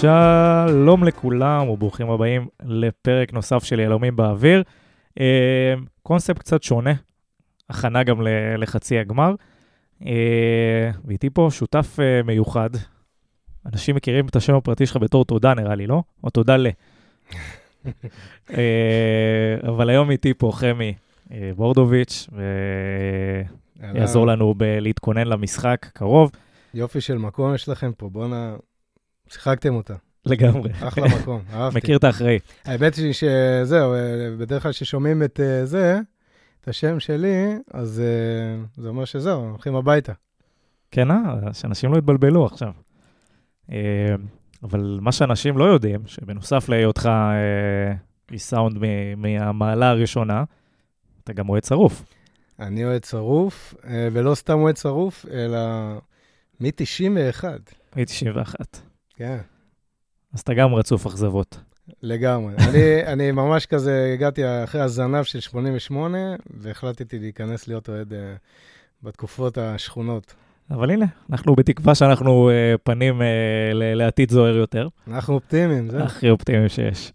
שלום לכולם וברוכים הבאים לפרק נוסף של יהלומים באוויר. אה, קונספט קצת שונה, הכנה גם לחצי הגמר. אה, ואיתי פה שותף אה, מיוחד. אנשים מכירים את השם הפרטי שלך בתור תודה נראה לי, לא? או תודה ל. אבל היום איתי פה חמי בורדוביץ', ויעזור לנו להתכונן למשחק קרוב. יופי של מקום יש לכם פה, בואנה, שיחקתם אותה. לגמרי. אחלה מקום, אהבתי. מכיר את האחראי. האמת היא שזהו, אה, בדרך כלל כששומעים את אה, זה, את השם שלי, אז אה, זה אומר שזהו, הולכים הביתה. כן, אה? שאנשים לא יתבלבלו עכשיו. אבל מה שאנשים לא יודעים, שבנוסף להיותך איש סאונד מהמעלה הראשונה, אתה גם אוהד שרוף. אני אוהד שרוף, ולא סתם אוהד שרוף, אלא מ-91. מ-91. כן, אז אתה גם רצוף אכזבות. לגמרי. אני, אני ממש כזה הגעתי אחרי הזנב של 88, והחלטתי להיכנס להיות אוהד אה, בתקופות השכונות. אבל הנה, אנחנו בתקווה שאנחנו אה, פנים ל- לעתיד זוהר יותר. אנחנו אופטימיים, זהו. הכי אופטימי שיש.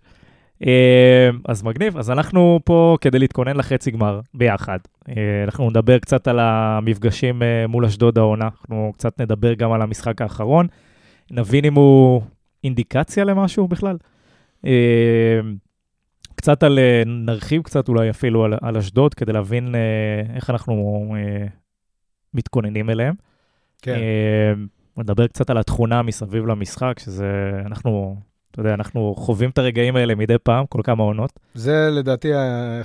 אה, אז מגניב, אז אנחנו פה כדי להתכונן לחצי גמר ביחד. אה, אנחנו נדבר קצת על המפגשים אה, מול אשדוד העונה, אנחנו קצת נדבר גם על המשחק האחרון, נבין אם הוא אינדיקציה למשהו בכלל. אה, קצת על, אה, נרחיב קצת אולי אפילו על, על אשדוד, כדי להבין אה, איך אנחנו אה, מתכוננים אליהם. כן. אה, נדבר קצת על התכונה מסביב למשחק, שזה, אנחנו, אתה יודע, אנחנו חווים את הרגעים האלה מדי פעם, כל כמה עונות. זה לדעתי ה-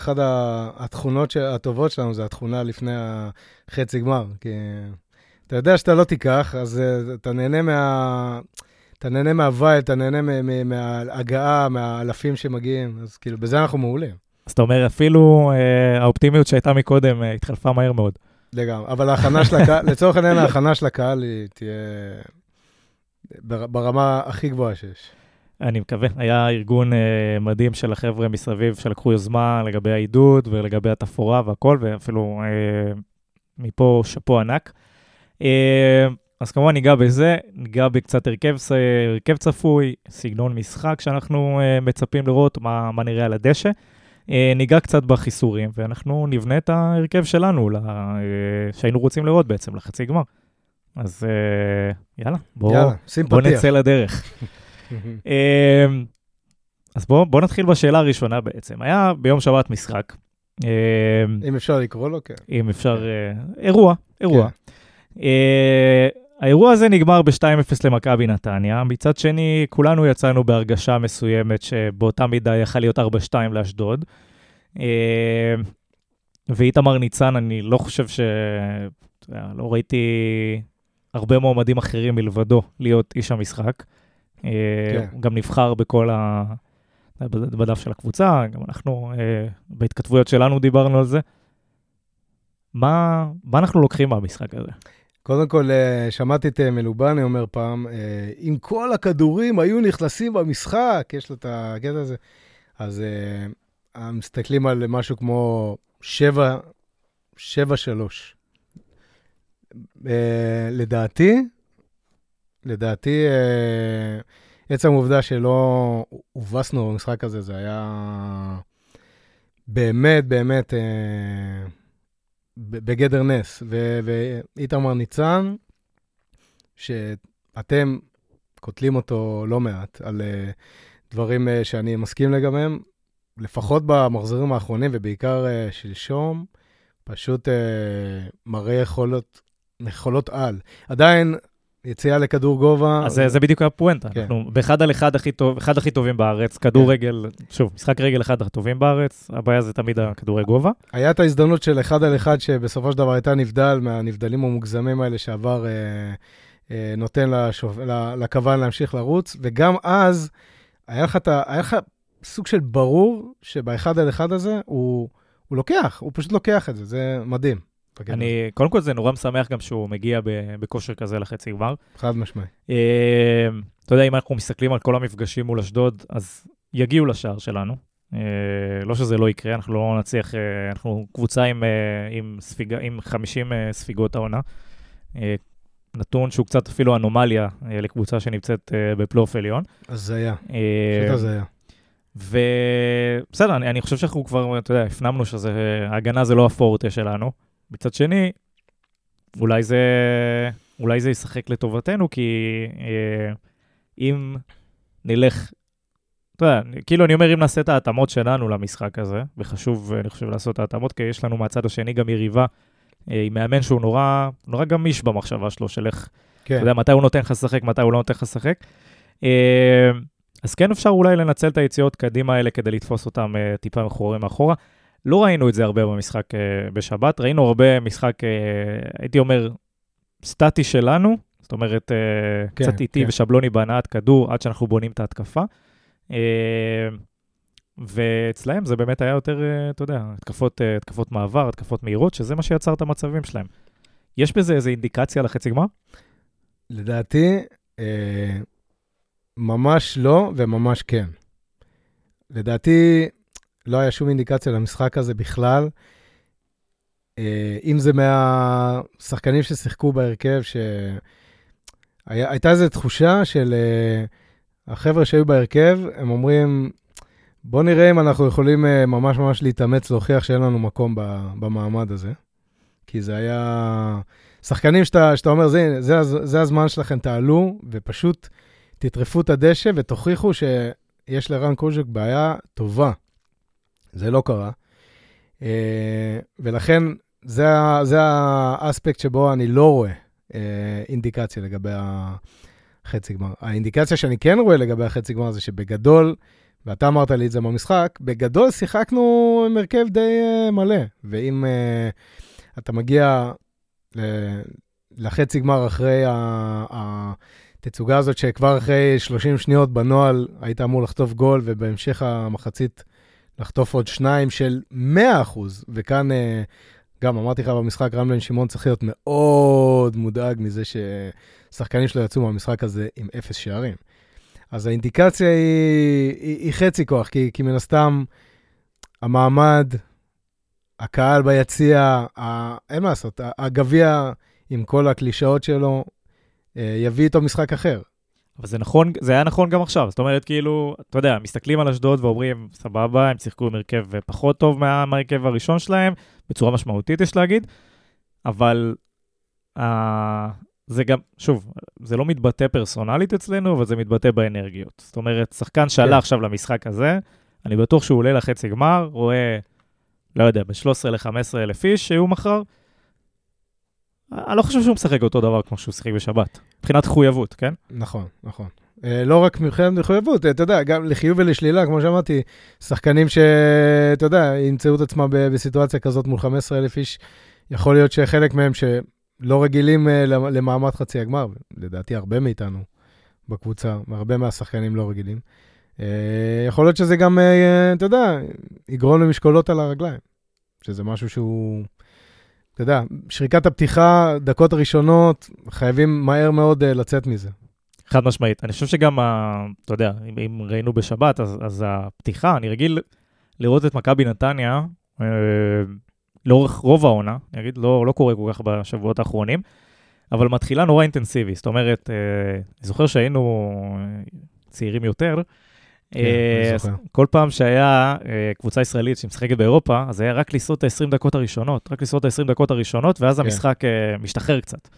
התכונות הטובות שלנו, זה התכונה לפני החצי גמר. כי אתה יודע שאתה לא תיקח, אז אה, אתה נהנה מה... אתה נהנה מהווייל, אתה נהנה מההגעה, מהאלפים שמגיעים, אז כאילו, בזה אנחנו מעולים. אז אתה אומר, אפילו אה, האופטימיות שהייתה מקודם אה, התחלפה מהר מאוד. לגמרי. אבל ההכנה של הקהל, לצורך העניין, ההכנה של הקהל היא תהיה בר- ברמה הכי גבוהה שיש. אני מקווה, היה ארגון אה, מדהים של החבר'ה מסביב שלקחו יוזמה לגבי העידוד ולגבי התפאורה והכל, ואפילו אה, מפה שאפו ענק. אה, אז כמובן ניגע בזה, ניגע בקצת הרכב, הרכב צפוי, סגנון משחק שאנחנו אה, מצפים לראות, מה, מה נראה על הדשא. אה, ניגע קצת בחיסורים, ואנחנו נבנה את ההרכב שלנו, לה, שהיינו רוצים לראות בעצם לחצי גמר. אז יאללה, בואו בוא פתיח. נצא לדרך. אז בואו בוא נתחיל בשאלה הראשונה בעצם. היה ביום שבת משחק, אם אפשר לקרוא לו, כן. אם אפשר, אה, אירוע, אירוע. אה, האירוע הזה נגמר ב-2-0 למכבי נתניה. מצד שני, כולנו יצאנו בהרגשה מסוימת שבאותה מידה יכל להיות 4-2 לאשדוד. אה, ואיתמר ניצן, אני לא חושב ש... יודע, לא ראיתי הרבה מועמדים אחרים מלבדו להיות איש המשחק. אה, כן. הוא גם נבחר בכל ה... בדף של הקבוצה, גם אנחנו אה, בהתכתבויות שלנו דיברנו על זה. מה, מה אנחנו לוקחים מהמשחק הזה? קודם כל, אה, שמעתי את אה, מלובני אומר פעם, אה, אם כל הכדורים היו נכנסים במשחק, יש לו את הקטע הזה, אז מסתכלים על משהו כמו 7, 7 3. אה, לדעתי, לדעתי, עצם העובדה שלא הובסנו במשחק הזה, זה היה באמת, באמת... אה, בגדר נס. ואיתמר ניצן, שאתם קוטלים אותו לא מעט על uh, דברים uh, שאני מסכים לגביהם, לפחות במחזורים האחרונים, ובעיקר uh, שלשום, פשוט מראה יכולות, יכולות על. עדיין, יציאה לכדור גובה. אז זה, זה בדיוק הפואנטה. כן. אנחנו באחד על אחד הכי טוב, אחד הכי טובים בארץ, כדורגל, שוב, משחק רגל אחד הטובים בארץ, הבעיה זה תמיד הכדורי גובה. היה את ההזדמנות של אחד על אחד, שבסופו של דבר הייתה נבדל מהנבדלים המוגזמים האלה שעבר אה, אה, נותן לשופ... לכוון להמשיך לרוץ, וגם אז היה לך. היה לך סוג של ברור שבאחד על אחד הזה הוא, הוא לוקח, הוא פשוט לוקח את זה, זה מדהים. הזה. אני, קודם כל זה נורא משמח גם שהוא מגיע בכושר כזה לחצי גמר. חד משמעי. אה, אתה יודע, אם אנחנו מסתכלים על כל המפגשים מול אשדוד, אז יגיעו לשער שלנו. אה, לא שזה לא יקרה, אנחנו לא נצליח, אה, אנחנו קבוצה עם, אה, עם, ספיג, עם 50 אה, ספיגות העונה. נתון שהוא קצת אפילו אנומליה לקבוצה שנמצאת בפלייאוף עליון. הזיה, פשוט הזיה. ובסדר, אני, אני חושב שאנחנו כבר, אתה יודע, הפנמנו שההגנה זה לא הפורטה שלנו. מצד שני, אולי זה, אולי זה ישחק לטובתנו, כי אה, אם נלך, אתה יודע, כאילו אני אומר, אם נעשה את ההתאמות שלנו למשחק הזה, וחשוב, אני חושב, לעשות את ההתאמות, כי יש לנו מהצד השני גם יריבה אה, עם מאמן שהוא נורא, נורא גמיש במחשבה שלו, של איך, כן, אתה יודע, מתי הוא נותן לך לשחק, מתי הוא לא נותן לך לשחק. אה, אז כן אפשר אולי לנצל את היציאות קדימה האלה כדי לתפוס אותם אה, טיפה מחוררים מאחורה. לא ראינו את זה הרבה במשחק אה, בשבת, ראינו הרבה משחק, אה, הייתי אומר, סטטי שלנו, זאת אומרת, אה, כן, קצת איטי כן. ושבלוני בהנעת כדור עד שאנחנו בונים את ההתקפה. ואצלהם זה באמת היה יותר, אתה יודע, התקפות, התקפות מעבר, התקפות מהירות, שזה מה שיצר את המצבים שלהם. יש בזה איזו אינדיקציה לחצי גמר? לדעתי, אה, ממש לא וממש כן. לדעתי, לא היה שום אינדיקציה למשחק הזה בכלל. אה, אם זה מהשחקנים ששיחקו בהרכב, שהייתה איזו תחושה של אה, החבר'ה שהיו בהרכב, הם אומרים, בוא נראה אם אנחנו יכולים אה, ממש ממש להתאמץ להוכיח שאין לנו מקום במעמד הזה. כי זה היה... שחקנים שאתה, שאתה אומר, זה, זה, זה הזמן שלכם, תעלו, ופשוט תטרפו את הדשא ותוכיחו שיש לרן קוז'וק בעיה טובה. זה לא קרה. אה, ולכן, זה, זה האספקט שבו אני לא רואה אה, אינדיקציה לגבי החצי גמר. האינדיקציה שאני כן רואה לגבי החצי גמר זה שבגדול, ואתה אמרת לי את זה במשחק, בגדול שיחקנו עם הרכב די אה, מלא. ואם אה, אתה מגיע ל- לחצי גמר אחרי התצוגה הזאת, שכבר אחרי 30 שניות בנוהל היית אמור לחטוף גול, ובהמשך המחצית לחטוף עוד שניים של 100 אחוז, וכאן אה, גם אמרתי לך במשחק, רם בן שמעון צריך להיות מאוד מודאג מזה ששחקנים שלו יצאו מהמשחק הזה עם אפס שערים. אז האינדיקציה היא, היא, היא חצי כוח, כי, כי מן הסתם המעמד, הקהל ביציע, ה- אין מה לעשות, הגביע עם כל הקלישאות שלו, אה, יביא איתו משחק אחר. אבל זה נכון, זה היה נכון גם עכשיו. זאת אומרת, כאילו, אתה יודע, מסתכלים על אשדוד ואומרים, סבבה, הם שיחקו עם הרכב פחות טוב מה- מההרכב הראשון שלהם, בצורה משמעותית, יש להגיד, אבל uh, זה גם, שוב, זה לא מתבטא פרסונלית אצלנו, אבל זה מתבטא באנרגיות. זאת אומרת, שחקן שעלה כן. עכשיו למשחק הזה, אני בטוח שהוא עולה לחצי גמר, רואה, לא יודע, ב-13 ל-15 אלף איש שהיו מחר. אני לא חושב שהוא משחק אותו דבר כמו שהוא שיחק בשבת, מבחינת מחויבות, כן? נכון, נכון. אה, לא רק מבחינת מחויבות, אתה יודע, גם לחיוב ולשלילה, כמו שאמרתי, שחקנים שאתה יודע, ימצאו את עצמם בסיטואציה כזאת מול 15,000 איש, יכול להיות שחלק מהם שלא רגילים אה, למ- למעמד חצי הגמר, לדעתי הרבה מאיתנו בקבוצה, הרבה מהשחקנים לא רגילים. אה, יכול להיות שזה גם, אה, אתה יודע, יגרום למשקולות על הרגליים, שזה משהו שהוא... אתה יודע, שריקת הפתיחה, דקות הראשונות, חייבים מהר מאוד אה, לצאת מזה. חד משמעית. אני חושב שגם, ה, אתה יודע, אם, אם ראינו בשבת, אז, אז הפתיחה, אני רגיל לראות את מכבי נתניה אה, לאורך רוב העונה, אני אגיד, לא, לא קורה כל כך בשבועות האחרונים, אבל מתחילה נורא אינטנסיבי. זאת אומרת, אה, אני זוכר שהיינו אה, צעירים יותר, כן, אה. כל פעם שהיה אה, קבוצה ישראלית שמשחקת באירופה, אז היה רק לשרוד את ה-20 דקות הראשונות, רק לשרוד את ה-20 דקות הראשונות, ואז כן. המשחק אה, משתחרר קצת.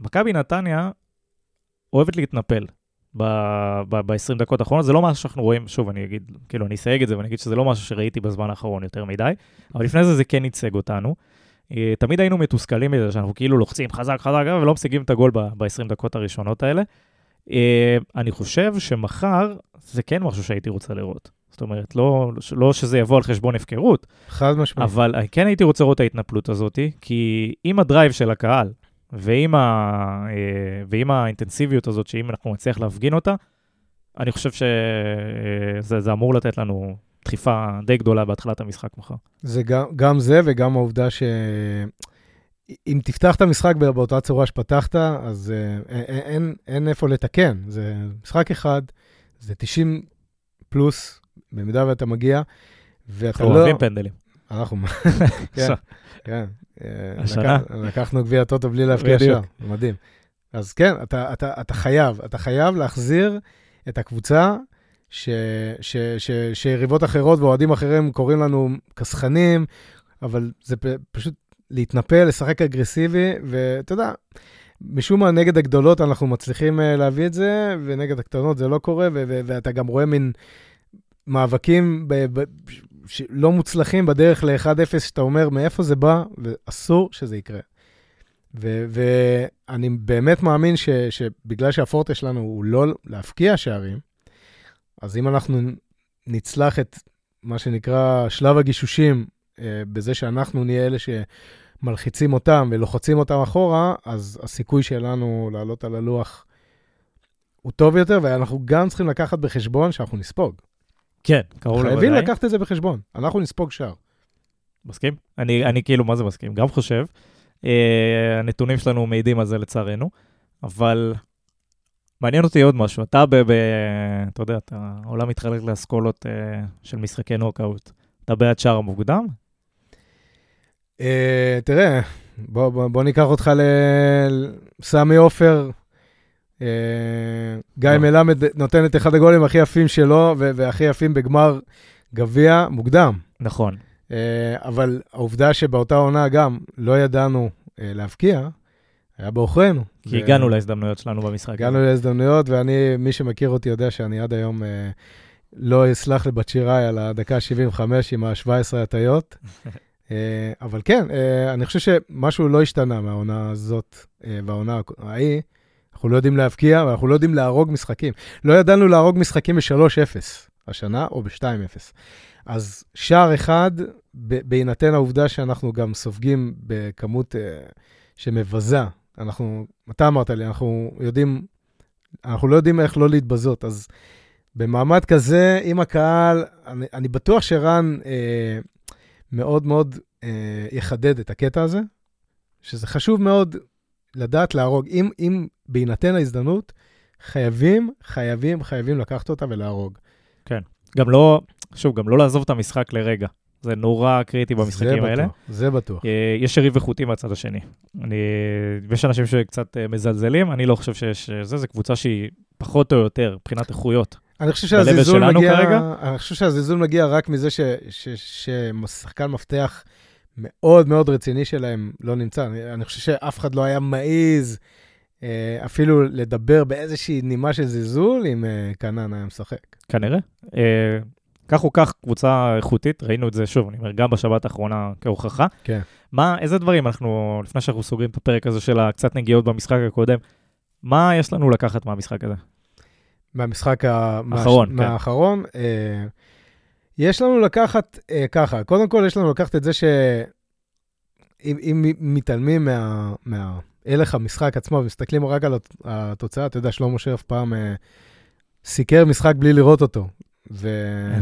מכבי נתניה אוהבת להתנפל ב-20 דקות האחרונות, זה לא משהו שאנחנו רואים, שוב, אני אגיד, כאילו, אני אסייג את זה ואני אגיד שזה לא משהו שראיתי בזמן האחרון יותר מדי, אבל לפני זה זה כן ייצג אותנו. תמיד היינו מתוסכלים מזה שאנחנו כאילו לוחצים חזק חזק ולא משיגים את הגול ב-20 דקות הראשונות האלה. אה, אני חושב שמחר זה כן משהו שהייתי רוצה לראות. זאת אומרת, לא, לא שזה יבוא על חשבון הפקרות, חד משמעית. אבל כן הייתי רוצה לראות את ההתנפלות הזאת, כי עם הדרייב של הקהל, ועם, ה, אה, ועם האינטנסיביות הזאת, שאם אנחנו נצליח להפגין אותה, אני חושב שזה זה אמור לתת לנו דחיפה די גדולה בהתחלת המשחק מחר. זה גם, גם זה וגם העובדה שאם תפתח את המשחק בא- באותה צורה שפתחת, אז אה, אין, אין, אין איפה לתקן. זה משחק אחד, זה 90 פלוס, במידה ואתה מגיע, ואתה אנחנו לא... אוהבים פנדלים. אנחנו, כן, כן. אה, השנה? לקח- לקחנו גביע טוטו בלי בדיוק. שער, מדהים. אז כן, אתה, אתה, אתה חייב, אתה חייב להחזיר את הקבוצה ש, ש, ש, שיריבות אחרות ואוהדים אחרים קוראים לנו כסחנים, אבל זה פשוט להתנפל, לשחק אגרסיבי, ואתה יודע, משום מה נגד הגדולות אנחנו מצליחים אה, להביא את זה, ונגד הקטנות זה לא קורה, ו- ו- ואתה גם רואה מין מאבקים ב- ב- ש- לא מוצלחים בדרך ל-1-0, שאתה אומר מאיפה זה בא, ואסור שזה יקרה. ואני באמת מאמין ש- שבגלל שהפורטה שלנו הוא לא להפקיע שערים, אז אם אנחנו נצלח את מה שנקרא שלב הגישושים, אה, בזה שאנחנו נהיה אלה שמלחיצים אותם ולוחצים אותם אחורה, אז הסיכוי שלנו לעלות על הלוח הוא טוב יותר, ואנחנו גם צריכים לקחת בחשבון שאנחנו נספוג. כן, קרוב לוודאי. חייבים לקחת את זה בחשבון, אנחנו נספוג שער. מסכים? אני, אני כאילו, מה זה מסכים? גם חושב. אה, הנתונים שלנו מעידים על זה לצערנו, אבל מעניין אותי עוד משהו. אתה, ב, ב, אתה יודע, אתה, העולם מתחלק לאסכולות אה, של משחקי נוקאוט. אתה בעד שער המוקדם? אה, תראה, בוא, בוא, בוא ניקח אותך לסמי עופר. אה, גיא לא. מלמד נותן את אחד הגולים הכי יפים שלו, והכי יפים בגמר גביע מוקדם. נכון. אה, אבל העובדה שבאותה עונה גם לא ידענו אה, להבקיע, היה בעוכרינו. כי הגענו להזדמנויות שלנו במשחק. הגענו. להזדמנויות, ואני, מי שמכיר אותי יודע שאני עד היום לא אסלח לבת שיראי על הדקה 75 עם ה-17 הטיות. אה, אבל כן, אה, אני חושב שמשהו לא השתנה מהעונה הזאת אה, והעונה ההיא. אנחנו לא יודעים להבקיע ואנחנו לא יודעים להרוג משחקים. לא ידענו להרוג משחקים ב-3-0 השנה או ב-2-0. אז שער אחד, בהינתן העובדה שאנחנו גם סופגים בכמות שמבזה, אנחנו, אתה אמרת לי, אנחנו יודעים, אנחנו לא יודעים איך לא להתבזות, אז במעמד כזה, עם הקהל, אני, אני בטוח שרן אה, מאוד מאוד אה, יחדד את הקטע הזה, שזה חשוב מאוד לדעת להרוג. אם, אם בהינתן ההזדמנות, חייבים, חייבים, חייבים לקחת אותה ולהרוג. גם לא, שוב, גם לא לעזוב את המשחק לרגע. זה נורא קריטי זה במשחקים בטוח, האלה. זה בטוח. אה, יש יריב איכותי מהצד השני. אני, יש אנשים שקצת אה, מזלזלים, אני לא חושב שיש אה, זה, זו קבוצה שהיא פחות או יותר, מבחינת איכויות. אני חושב שהזלזול מגיע, כרגע? אני חושב שהזלזול מגיע רק מזה ששחקן מפתח מאוד מאוד רציני שלהם לא נמצא. אני, אני חושב שאף אחד לא היה מעז אה, אפילו לדבר באיזושהי נימה של זלזול אם אה, קנן היה משחק. כנראה. אה, כך או כך, קבוצה איכותית, ראינו את זה שוב, אני אומר, גם בשבת האחרונה כהוכחה. כן. מה, איזה דברים אנחנו, לפני שאנחנו סוגרים את הפרק הזה של הקצת נגיעות במשחק הקודם, מה יש לנו לקחת מהמשחק הזה? מהמשחק האחרון, מה, כן. מהאחרון. אה, יש לנו לקחת אה, ככה, קודם כל יש לנו לקחת את זה שאם אם מתעלמים מה, מה הלך המשחק עצמו ומסתכלים רק על הת- התוצאה, אתה יודע, שלמה שרף פעם אה, סיקר משחק בלי לראות אותו. ו...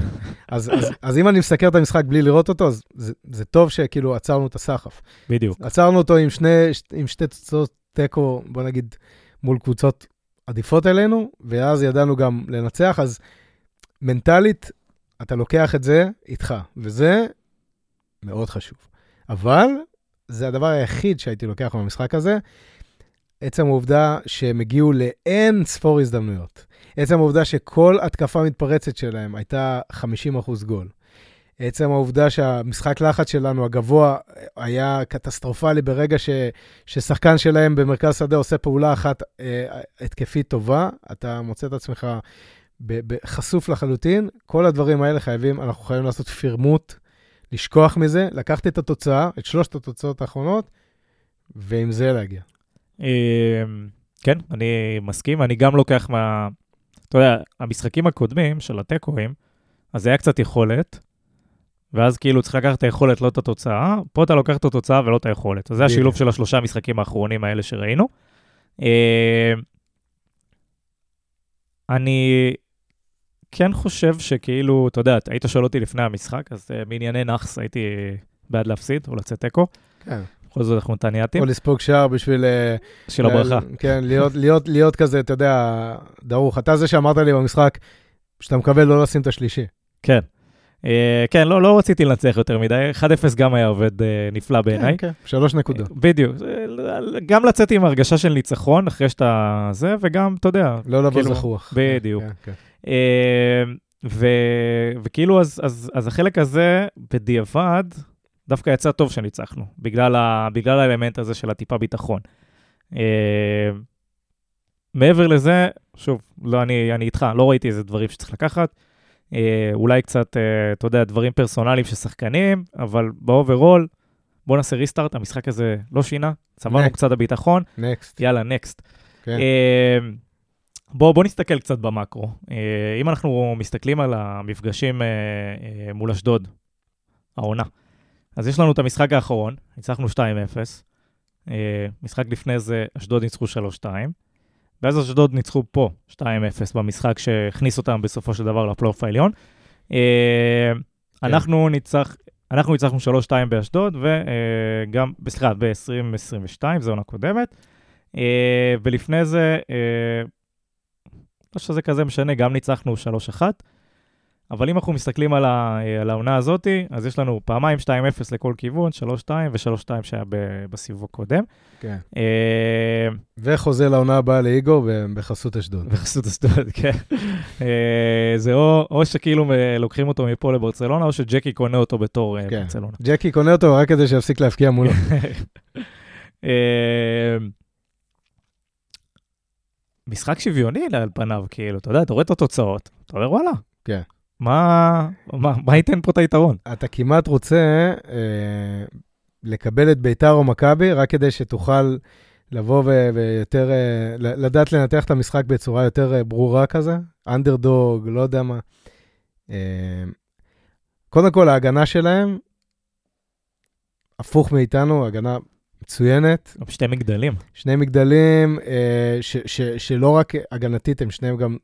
אז, אז, אז אם אני מסקר את המשחק בלי לראות אותו, אז זה, זה טוב שכאילו עצרנו את הסחף. בדיוק. עצרנו אותו עם, שני, עם שתי תוצאות תיקו, בוא נגיד, מול קבוצות עדיפות אלינו, ואז ידענו גם לנצח, אז מנטלית, אתה לוקח את זה איתך, וזה מאוד חשוב. אבל זה הדבר היחיד שהייתי לוקח מהמשחק הזה, עצם העובדה שהם הגיעו לאין ספור הזדמנויות. עצם העובדה שכל התקפה מתפרצת שלהם הייתה 50% גול. עצם העובדה שהמשחק לחץ שלנו, הגבוה, היה קטסטרופלי ברגע ש, ששחקן שלהם במרכז שדה עושה פעולה אחת אה, התקפית טובה, אתה מוצא את עצמך ב, ב, חשוף לחלוטין. כל הדברים האלה חייבים, אנחנו חייבים לעשות פרמוט, לשכוח מזה, לקחת את התוצאה, את שלושת התוצאות האחרונות, ועם זה להגיע. אה, כן, אני מסכים, אני גם לוקח מה... אתה יודע, המשחקים הקודמים של התיקואים, אז זה היה קצת יכולת, ואז כאילו צריך לקחת את היכולת, לא את התוצאה. פה אתה לוקח את התוצאה ולא את היכולת. אז זה. השילוב של השלושה המשחקים האחרונים האלה שראינו. אה, אני כן חושב שכאילו, אתה יודע, היית שואל אותי לפני המשחק, אז אה, מענייני נאחס הייתי בעד להפסיד או לצאת תיקו. כן. בכל זאת אנחנו נתניאתים, או לספוג שער בשביל... אה, של הברכה. כן, להיות, להיות, להיות כזה, אתה יודע, דרוך. אתה זה שאמרת לי במשחק, שאתה מקווה לא לשים את השלישי. כן. אה, כן, לא, לא רציתי לנצח יותר מדי, 1-0 גם היה עובד אה, נפלא בעיניי. כן, כן, שלוש נקודות. בדיוק, אה, גם לצאת עם הרגשה של ניצחון אחרי שאתה זה, וגם, אתה יודע, לא לבוא כאילו, זחוח. בדיוק. כן, כן. ו- וכאילו, אז, אז, אז החלק הזה, בדיעבד, דווקא יצא טוב שניצחנו, בגלל, ה- בגלל האלמנט הזה של הטיפה ביטחון. מעבר לזה, שוב, לא, אני, אני איתך, לא ראיתי איזה דברים שצריך לקחת. אה, אולי קצת, אה, אתה יודע, דברים פרסונליים של שחקנים, אבל ב overall, בוא נעשה restart, המשחק הזה לא שינה, צברנו Next. קצת הביטחון, next. יאללה, next. כן. אה, בוא, בוא נסתכל קצת במקרו. אם אנחנו מסתכלים על המפגשים מול אשדוד, העונה, אז יש לנו את המשחק האחרון, ניצחנו 2-0, אה, משחק לפני זה אשדוד ניצחו 3-2, ואז אשדוד ניצחו פה 2-0 במשחק שהכניס אותם בסופו של דבר לפלייאוף העליון. אה, אנחנו ניצח... אנחנו ניצחנו 3-2 באשדוד, וגם, סליחה, ב-2022, זו עונה קודמת. אה, ולפני זה, אה, לא שזה כזה משנה, גם ניצחנו 3-1. אבל אם אנחנו מסתכלים על, ה, אה, על העונה הזאת, אז יש לנו פעמיים 2-0 לכל כיוון, 3-2 ו-3-2 שהיה ב- בסיבוב הקודם. כן. אה, וחוזה לעונה הבאה לאיגור ב- בחסות אשדוד. בחסות אשדוד, כן. אה, זה או, או שכאילו אה, לוקחים אותו מפה לברצלונה, או שג'קי קונה אותו בתור אה, כן. ברצלונה. ג'קי קונה אותו רק כדי שיפסיק להפקיע מולו. אה, משחק שוויוני על פניו, כאילו, אתה יודע, אתה רואה את התוצאות, אתה אומר, וואלה. כן. מה, מה, מה ייתן פה את היתרון? אתה כמעט רוצה אה, לקבל את ביתר או מכבי, רק כדי שתוכל לבוא ו- ויותר, אה, לדעת לנתח את המשחק בצורה יותר אה, ברורה כזה, אנדרדוג, לא יודע מה. אה, קודם כל, ההגנה שלהם, הפוך מאיתנו, הגנה מצוינת. שתי מגדלים. שני מגדלים אה, ש, ש, שלא רק הגנתית, הם שניהם גם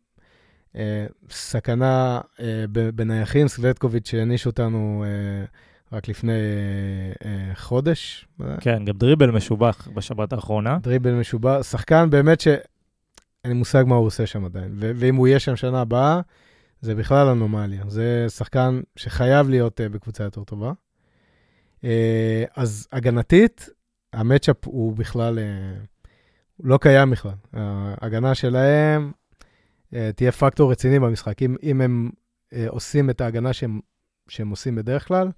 סכנה אה, בנייחים. סווטקוביץ' שהעניש אותנו אה, רק לפני אה, אה, חודש. כן, גם דריבל משובח בשבת האחרונה. דריבל משובח. שחקן באמת שאין לי מושג מה הוא עושה שם עדיין. ואם הוא יהיה שם שנה הבאה, זה בכלל אנומליה. זה שחקן שחייב להיות אה, בקבוצה יותר טובה. אה, אז הגנתית, המצ'אפ הוא בכלל, אה, לא קיים בכלל. ההגנה שלהם אה, תהיה פקטור רציני במשחק. אם, אם הם אה, עושים את ההגנה שהם, שהם עושים בדרך כלל,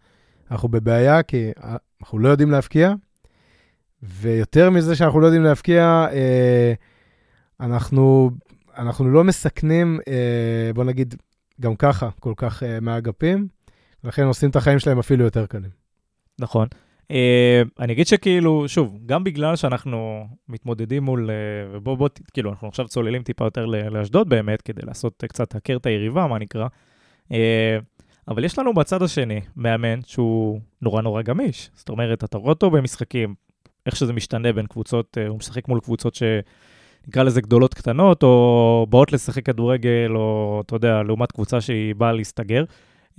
אנחנו בבעיה, כי אה, אנחנו לא יודעים להבקיע, ויותר מזה שאנחנו לא יודעים להבקיע, אה, אנחנו, אנחנו לא מסכנים, אה, בוא נגיד, גם ככה, כל כך אה, מהאגפים, לכן עושים את החיים שלהם אפילו יותר קלים. נכון. Uh, אני אגיד שכאילו, שוב, גם בגלל שאנחנו מתמודדים מול, uh, ובוא, בוא, כאילו, אנחנו עכשיו צוללים טיפה יותר לאשדוד באמת, כדי לעשות uh, קצת, להכיר את היריבה, מה נקרא. Uh, אבל יש לנו בצד השני מאמן שהוא נורא נורא גמיש. זאת אומרת, אתה רואה אותו במשחקים, איך שזה משתנה בין קבוצות, uh, הוא משחק מול קבוצות שנקרא לזה גדולות קטנות, או באות לשחק כדורגל, או אתה יודע, לעומת קבוצה שהיא באה להסתגר.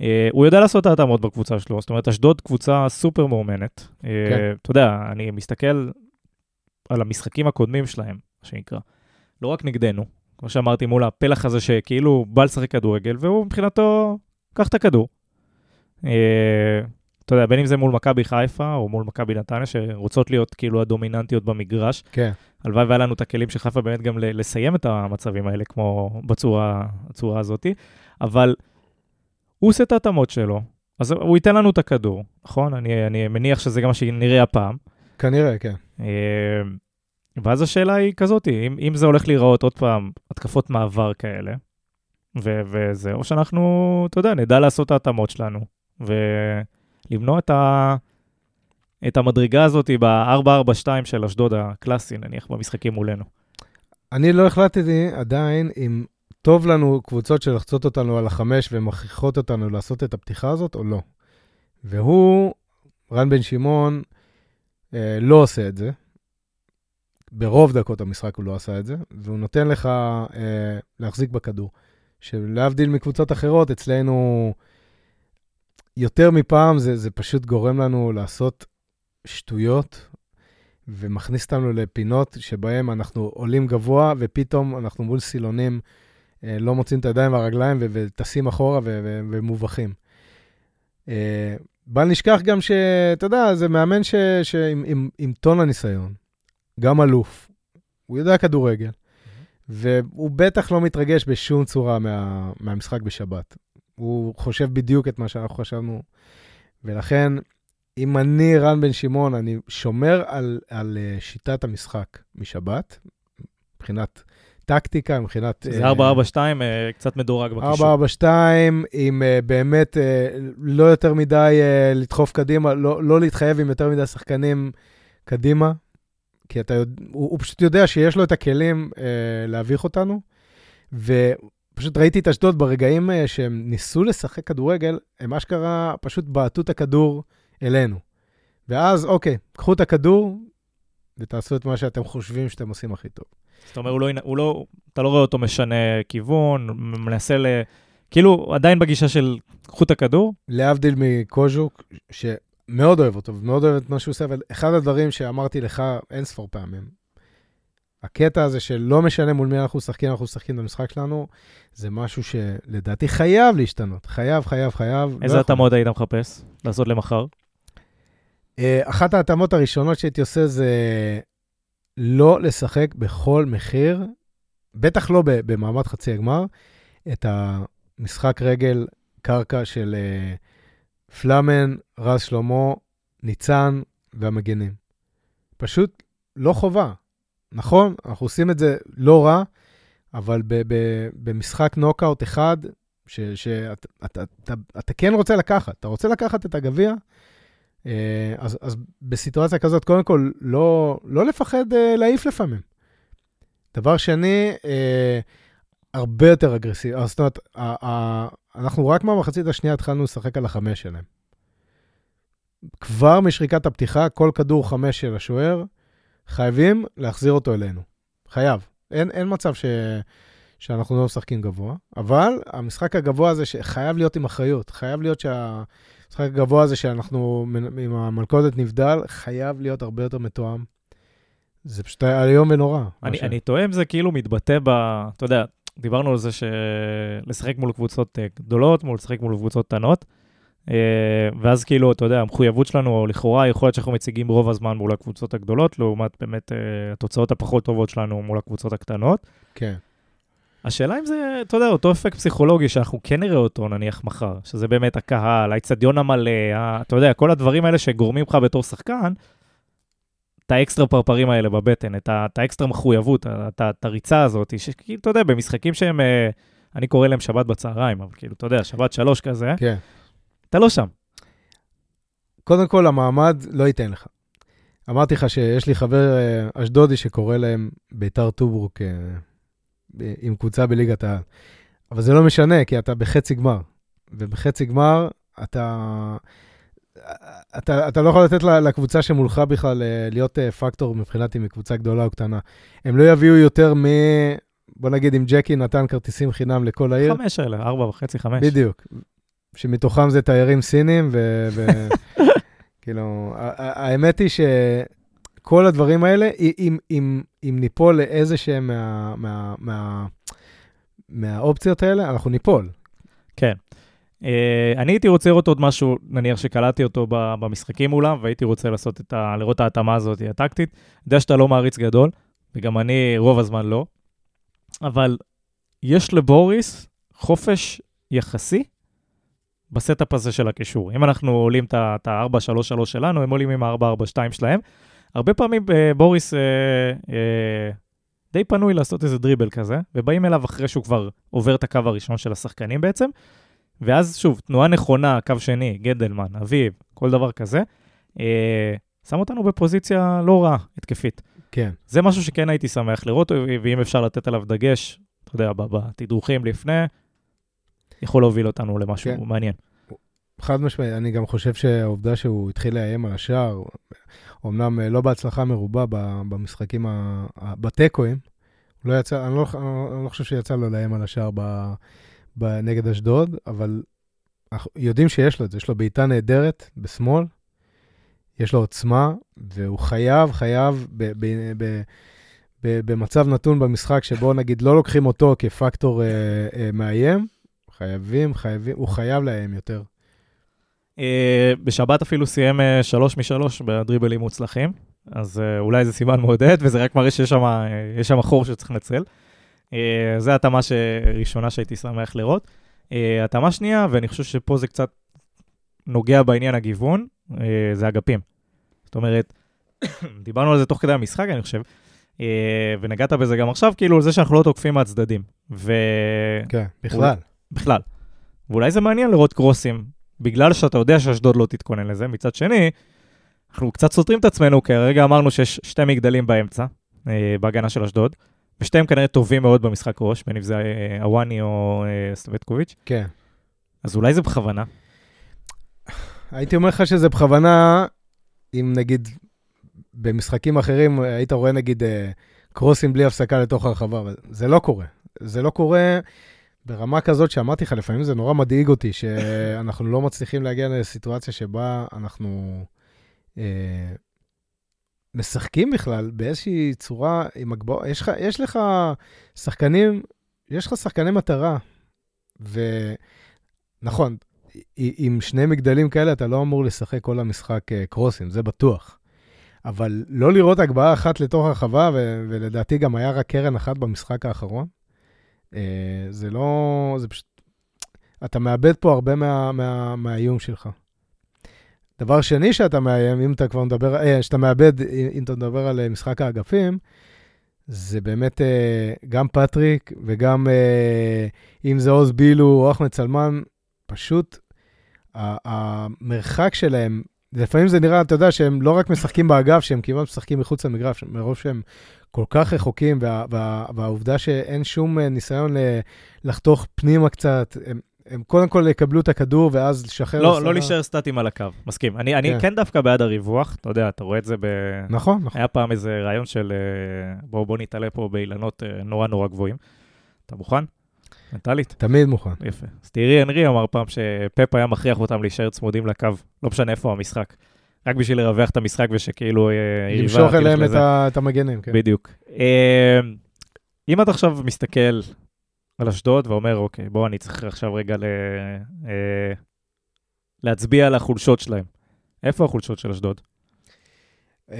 Uh, הוא יודע לעשות את ההתאמות בקבוצה שלו, זאת אומרת, אשדוד קבוצה סופר מאומנת. Uh, כן. אתה יודע, אני מסתכל על המשחקים הקודמים שלהם, מה שנקרא. לא רק נגדנו, כמו שאמרתי, מול הפלח הזה שכאילו בא לשחק כדורגל, והוא מבחינתו, קח את הכדור. Uh, אתה יודע, בין אם זה מול מכבי חיפה או מול מכבי נתניה, שרוצות להיות כאילו הדומיננטיות במגרש. כן, הלוואי והיה לנו את הכלים של חיפה באמת גם לסיים את המצבים האלה, כמו בצורה הזאת, אבל הוא עושה את ההתאמות שלו, אז הוא ייתן לנו את הכדור, נכון? אני, אני מניח שזה גם מה שנראה הפעם. כנראה, כן. אה, ואז השאלה היא כזאת, אם, אם זה הולך להיראות עוד פעם התקפות מעבר כאלה, ו- וזה, או שאנחנו, אתה יודע, נדע לעשות את ההתאמות שלנו, ולמנוע את, ה- את המדרגה הזאת ב-4-4-2 של אשדוד הקלאסי, נניח, במשחקים מולנו. אני לא החלטתי עדיין אם טוב לנו קבוצות שלחצות אותנו על החמש ומכריחות אותנו לעשות את הפתיחה הזאת או לא. והוא, רן בן שמעון, אה, לא עושה את זה. ברוב דקות המשחק הוא לא עשה את זה, והוא נותן לך אה, להחזיק בכדור. שלהבדיל מקבוצות אחרות, אצלנו יותר מפעם זה, זה פשוט גורם לנו לעשות שטויות, ומכניס אותנו לפינות שבהם אנחנו עולים גבוה, ופתאום אנחנו מול סילונים, לא מוצאים את הידיים והרגליים וטסים אחורה ומובכים. אה, בל נשכח גם שאתה יודע, זה מאמן ש, שעם עם, עם טון הניסיון, גם אלוף, הוא יודע כדורגל, והוא בטח לא מתרגש בשום צורה מה, מהמשחק בשבת. הוא חושב בדיוק את מה שאנחנו חשבנו, ולכן, אם אני רן בן שמעון, אני שומר על, על אה, שיטת המשחק משבת, מבחינת טקטיקה, מבחינת... זה 4-4-2, אה, קצת מדורג בקישור. 4-4-2, עם uh, באמת לא יותר מדי לדחוף קדימה, לא, לא להתחייב עם יותר מדי שחקנים קדימה, כי אתה יודע, הוא, הוא פשוט יודע שיש לו את הכלים להביך אותנו, ופשוט ראיתי את אשדוד ברגעים שהם ניסו לשחק כדורגל, הם אשכרה פשוט בעטו את הכדור אלינו. ואז, אוקיי, קחו את הכדור ותעשו את מה שאתם חושבים שאתם עושים הכי טוב. זאת אומרת, הוא לא, הוא לא, אתה לא רואה אותו משנה כיוון, מנסה ל... כאילו, עדיין בגישה של קחו את הכדור. להבדיל מקוז'וק, שמאוד אוהב אותו ומאוד אוהב את מה שהוא עושה, אבל אחד הדברים שאמרתי לך אין ספור פעמים, הקטע הזה שלא משנה מול מי אנחנו משחקים, אנחנו משחקים במשחק שלנו, זה משהו שלדעתי חייב להשתנות. חייב, חייב, חייב. לא איזה לא התאמות היית מחפש לעשות למחר? אה, אחת ההתאמות הראשונות שהייתי עושה זה לא לשחק בכל מחיר, בטח לא במעמד חצי הגמר, את המשחק רגל קרקע של uh, פלאמן, רז שלמה, ניצן והמגנים. פשוט לא חובה. נכון, אנחנו עושים את זה לא רע, אבל ב- ב- במשחק נוקאוט אחד, שאתה אתה, אתה, אתה כן רוצה לקחת, אתה רוצה לקחת את הגביע, אה, אז, אז בסיטואציה כזאת, קודם כל, לא, לא לפחד אה, להעיף לפעמים. דבר שני, אה, הרבה יותר אגרסיבי. זאת אומרת, אנחנו רק מהמחצית השנייה התחלנו לשחק על החמש שלהם. כבר משריקת הפתיחה, כל כדור חמש של השוער, חייבים להחזיר אותו אלינו. חייב. אין, אין מצב ש, שאנחנו לא משחקים גבוה, אבל המשחק הגבוה הזה שחייב להיות עם אחריות, חייב להיות שה... המשחק הגבוה הזה שאנחנו עם המלכודת נבדל, חייב להיות הרבה יותר מתואם. זה פשוט איום ונורא. אני, ש... אני טועה אם זה כאילו מתבטא ב... אתה יודע, דיברנו על זה שלשחק מול קבוצות אה, גדולות, מול לשחק מול קבוצות קטנות, אה, ואז כאילו, אתה יודע, המחויבות שלנו, או לכאורה, יכול להיות שאנחנו מציגים רוב הזמן מול הקבוצות הגדולות, לעומת באמת אה, התוצאות הפחות טובות שלנו מול הקבוצות הקטנות. כן. השאלה אם זה, אתה יודע, אותו אפקט פסיכולוגי שאנחנו כן נראה אותו נניח מחר, שזה באמת הקהל, האיצטדיון המלא, אתה יודע, כל הדברים האלה שגורמים לך בתור שחקן, את האקסטרה פרפרים האלה בבטן, את, את האקסטרה מחויבות, את, את הריצה הזאת, שכאילו, אתה יודע, במשחקים שהם, אה, אני קורא להם שבת בצהריים, אבל כאילו, אתה יודע, שבת שלוש כזה, כן. אתה לא שם. קודם כל, המעמד לא ייתן לך. אמרתי לך שיש לי חבר אה, אשדודי שקורא להם ביתר טוברוק אה, עם קבוצה בליגת העל. אבל זה לא משנה, כי אתה בחצי גמר. ובחצי גמר אתה... אתה, אתה לא יכול לתת לקבוצה שמולך בכלל אה, להיות אה, פקטור מבחינת אם היא קבוצה גדולה או קטנה. הם לא יביאו יותר מ... בוא נגיד, אם ג'קי נתן כרטיסים חינם לכל העיר. חמש האלה, ארבע וחצי, חמש. בדיוק. שמתוכם זה תיירים סינים, ו... ו... כאילו, האמת היא ש... כל הדברים האלה, אם, אם, אם ניפול לאיזה שהם מה, מה, מה, מהאופציות האלה, אנחנו ניפול. כן. Uh, אני הייתי רוצה לראות עוד משהו, נניח שקלטתי אותו במשחקים מולם, והייתי רוצה לעשות את ה... לראות את ההתאמה הזאת הטקטית. אני יודע שאתה לא מעריץ גדול, וגם אני רוב הזמן לא, אבל יש לבוריס חופש יחסי ב setup הזה של הקישור. אם אנחנו עולים את ה-4-3-3 שלנו, הם עולים עם ה-4-4-2 שלהם. הרבה פעמים אה, בוריס אה, אה, די פנוי לעשות איזה דריבל כזה, ובאים אליו אחרי שהוא כבר עובר את הקו הראשון של השחקנים בעצם, ואז שוב, תנועה נכונה, קו שני, גדלמן, אביב, כל דבר כזה, אה, שם אותנו בפוזיציה לא רעה, התקפית. כן. זה משהו שכן הייתי שמח לראות, ואם אפשר לתת עליו דגש, אתה יודע, בתדרוכים לפני, יכול להוביל אותנו למשהו כן. מעניין. חד משמעית, אני גם חושב שהעובדה שהוא התחיל לאיים על השער, אמנם אה, לא בהצלחה מרובה במשחקים, בתיקואים, לא יצא, אני לא, אני לא חושב שיצא לו לאיים על השער נגד אשדוד, אבל יודעים שיש לו את זה, יש לו בעיטה נהדרת בשמאל, יש לו עוצמה, והוא חייב, חייב, ב, ב, ב, ב, במצב נתון במשחק שבו נגיד לא לוקחים אותו כפקטור אה, אה, מאיים, חייבים, חייבים, הוא חייב לאיים יותר. אה, בשבת אפילו סיים אה, שלוש משלוש בדריבלים מוצלחים, אז אה, אולי זה סימן מעודד, וזה רק מראה שיש שם, חור שצריך לנצל. זו התאמה ראשונה שהייתי שמח לראות. התאמה שנייה, ואני חושב שפה זה קצת נוגע בעניין הגיוון, זה אגפים. זאת אומרת, דיברנו על זה תוך כדי המשחק, אני חושב, ונגעת בזה גם עכשיו, כאילו, על זה שאנחנו לא תוקפים מהצדדים. ו... כן, בכלל. בכלל. ואולי זה מעניין לראות קרוסים, בגלל שאתה יודע שאשדוד לא תתכונן לזה. מצד שני, אנחנו קצת סותרים את עצמנו, כי הרגע אמרנו שיש שתי מגדלים באמצע, אה, בהגנה של אשדוד, ושתיהם כנראה טובים מאוד במשחק ראש, בין אם זה אה, הוואני או אה, סטווטקוביץ', כן. אז אולי זה בכוונה. הייתי אומר לך שזה בכוונה, אם נגיד במשחקים אחרים היית רואה נגיד אה, קרוסים בלי הפסקה לתוך הרחבה, אבל זה לא קורה. זה לא קורה ברמה כזאת שאמרתי לך, לפעמים זה נורא מדאיג אותי, שאנחנו לא מצליחים להגיע לסיטואציה שבה אנחנו אה, משחקים בכלל באיזושהי צורה עם הגבוה. יש, יש לך שחקנים, יש לך שחקני מטרה, ונכון, עם שני מגדלים כאלה אתה לא אמור לשחק כל המשחק אה, קרוסים, זה בטוח. אבל לא לראות הגבהה אחת לתוך הרחבה, ולדעתי גם היה רק קרן אחת במשחק האחרון, זה לא, זה פשוט, אתה מאבד פה הרבה מה, מה, מהאיום שלך. דבר שני שאתה מאיים, אם אתה כבר מדבר, אה, שאתה מאבד, אם אתה מדבר על אה, משחק האגפים, זה באמת אה, גם פטריק וגם אה, אם זה עוז בילו או אחמד סלמן, פשוט המרחק שלהם, לפעמים זה נראה, אתה יודע, שהם לא רק משחקים באגף, שהם כמעט משחקים מחוץ למגרש, מרוב שהם כל כך רחוקים, וה, וה, והעובדה שאין שום אה, ניסיון ל- לחתוך פנימה קצת, הם, הם קודם כל יקבלו את הכדור ואז לשחרר. לא. לא להישאר סטטיים על הקו, מסכים. אני, אני כן. כן דווקא בעד הריווח, אתה יודע, אתה רואה את זה ב... נכון, נכון. היה פעם איזה רעיון של אה, בואו בוא נתעלה פה באילנות אה, נורא נורא גבוהים. אתה מוכן? מנטלית? תמיד מוכן. יפה. אז תראי, הנרי אמר פעם שפפ היה מכריח אותם להישאר צמודים לקו, לא משנה איפה המשחק. רק בשביל לרווח את המשחק ושכאילו אה, יריבה למשוך אליהם את. ה, את המגנים, כן. בדיוק. אה, אם אתה עכשיו מסתכל על אשדוד ואומר, אוקיי, בוא, אני צריך עכשיו רגע ל... אה, להצביע על החולשות שלהם. איפה החולשות של אשדוד? Uh,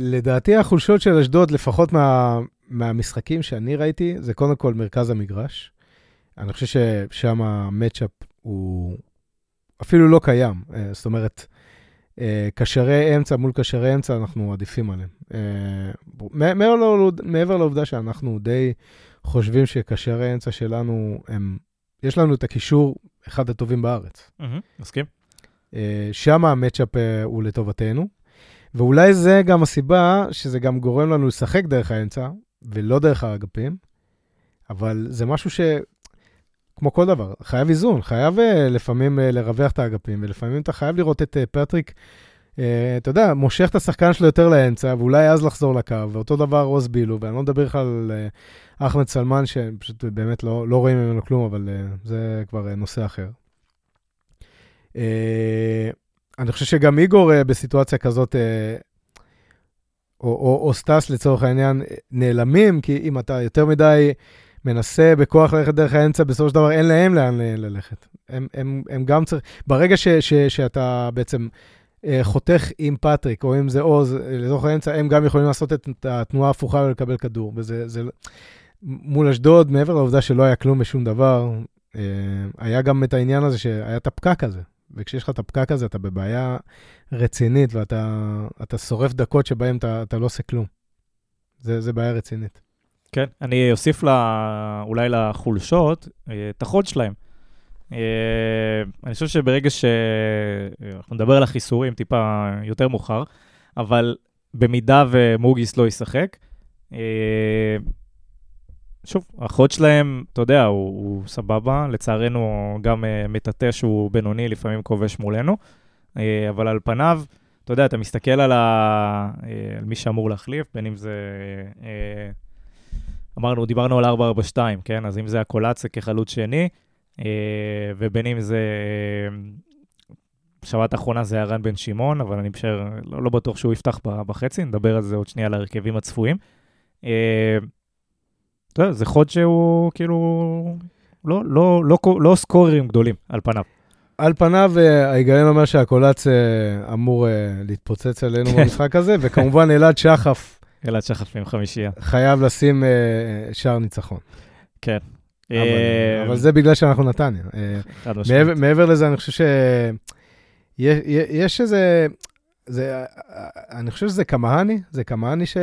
לדעתי החולשות של אשדוד, לפחות מה, מהמשחקים שאני ראיתי, זה קודם כל מרכז המגרש. אני חושב ששם המצ'אפ הוא אפילו לא קיים. זאת אומרת, קשרי אמצע מול קשרי אמצע, אנחנו עדיפים עליהם. Uh, מעבר, לעובד, מעבר לעובדה שאנחנו די חושבים שקשרי אמצע שלנו, הם, יש לנו את הקישור אחד הטובים בארץ. מסכים? Uh, שם המצ'אפ הוא לטובתנו. ואולי זה גם הסיבה שזה גם גורם לנו לשחק דרך האמצע, ולא דרך האגפים, אבל זה משהו ש... כמו כל דבר, חייב איזון, חייב uh, לפעמים uh, לרווח את האגפים, ולפעמים אתה חייב לראות את uh, פטריק, אתה יודע, מושך את השחקן שלו יותר לאמצע, ואולי אז לחזור לקו, ואותו דבר רוז בילו, ואני לא מדבר לך על אחמד סלמן, שפשוט באמת לא, לא רואים ממנו כלום, אבל זה כבר נושא אחר. אני חושב שגם איגור בסיטואציה כזאת, או, או, או סטאס לצורך העניין, נעלמים, כי אם אתה יותר מדי מנסה בכוח ללכת דרך האמצע, בסופו של דבר אין להם לאן ללכת. הם, הם, הם גם צריכים, ברגע ש, ש, שאתה בעצם uh, חותך עם פטריק, או אם זה עוז, לתוך האמצע, הם גם יכולים לעשות את התנועה ההפוכה ולקבל כדור. וזה, זה, מול אשדוד, מעבר לעובדה שלא היה כלום בשום דבר, uh, היה גם את העניין הזה שהיה את הפקק הזה. וכשיש לך את הפקק הזה, אתה בבעיה רצינית, ואתה שורף דקות שבהן אתה, אתה לא עושה כלום. זה, זה בעיה רצינית. כן, אני אוסיף לה, אולי לחולשות את החוד שלהם. אני חושב שברגע ש... אנחנו נדבר על החיסורים טיפה יותר מאוחר, אבל במידה ומוגיס לא ישחק, שוב, החוד שלהם, אתה יודע, הוא, הוא סבבה, לצערנו גם מטאטא שהוא בינוני, לפעמים כובש מולנו, אבל על פניו, אתה יודע, אתה מסתכל על, ה, על מי שאמור להחליף, בין אם זה, אמרנו, דיברנו על 4-4-2, כן? אז אם זה הקולציה כחלוץ שני, uh, ובין אם זה, בשבת האחרונה זה היה רן בן שמעון, אבל אני משער, לא, לא בטוח שהוא יפתח בחצי, נדבר על זה עוד שנייה על ההרכבים הצפויים. Uh, אתה יודע, זה חוד שהוא כאילו לא, לא, לא, לא סקוררים גדולים על פניו. על פניו, אה, ההיגיון אומר שהקולץ אה, אמור אה, להתפוצץ עלינו כן. במשחק הזה, וכמובן אלעד שחף אלעד שחף עם חמישייה. חייב לשים אה, שער ניצחון. כן. אבל- אה, אבל זה בגלל שאנחנו נתניה. אה, חד משמעית. מעבר, מעבר לזה, אני חושב ש... יש, יש איזה... זה, אני חושב שזה קמהני, זה קמהני ש,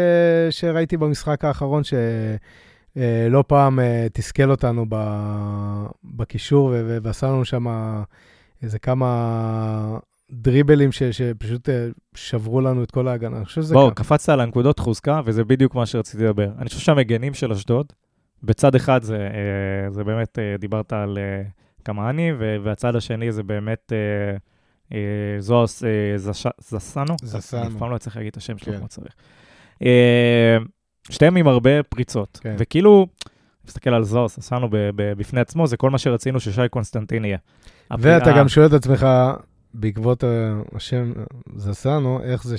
שראיתי במשחק האחרון, שלא פעם תסכל אותנו ב, בקישור, ועשה לנו שם איזה כמה דריבלים ש, שפשוט אה, שברו לנו את כל ההגנה. אני חושב שזה בוא, קם- קפצת על הנקודות חוזקה, וזה בדיוק מה שרציתי לדבר. אני חושב שהמגנים של אשדוד, בצד אחד זה, אה, זה באמת, אה, דיברת על קמאני, ו- והצד השני זה באמת זוהר זסנו. זסנו. אני אף פעם לא אצליח להגיד את השם שלו כן. כמו שצריך. אה, שתיהם עם הרבה פריצות, כן. וכאילו, מסתכל על זוהר זסנו בפני עצמו, זה כל מה שרצינו ששי קונסטנטין יהיה. ואתה גם שואל את עצמך, בעקבות אה, השם זסנו, איך זה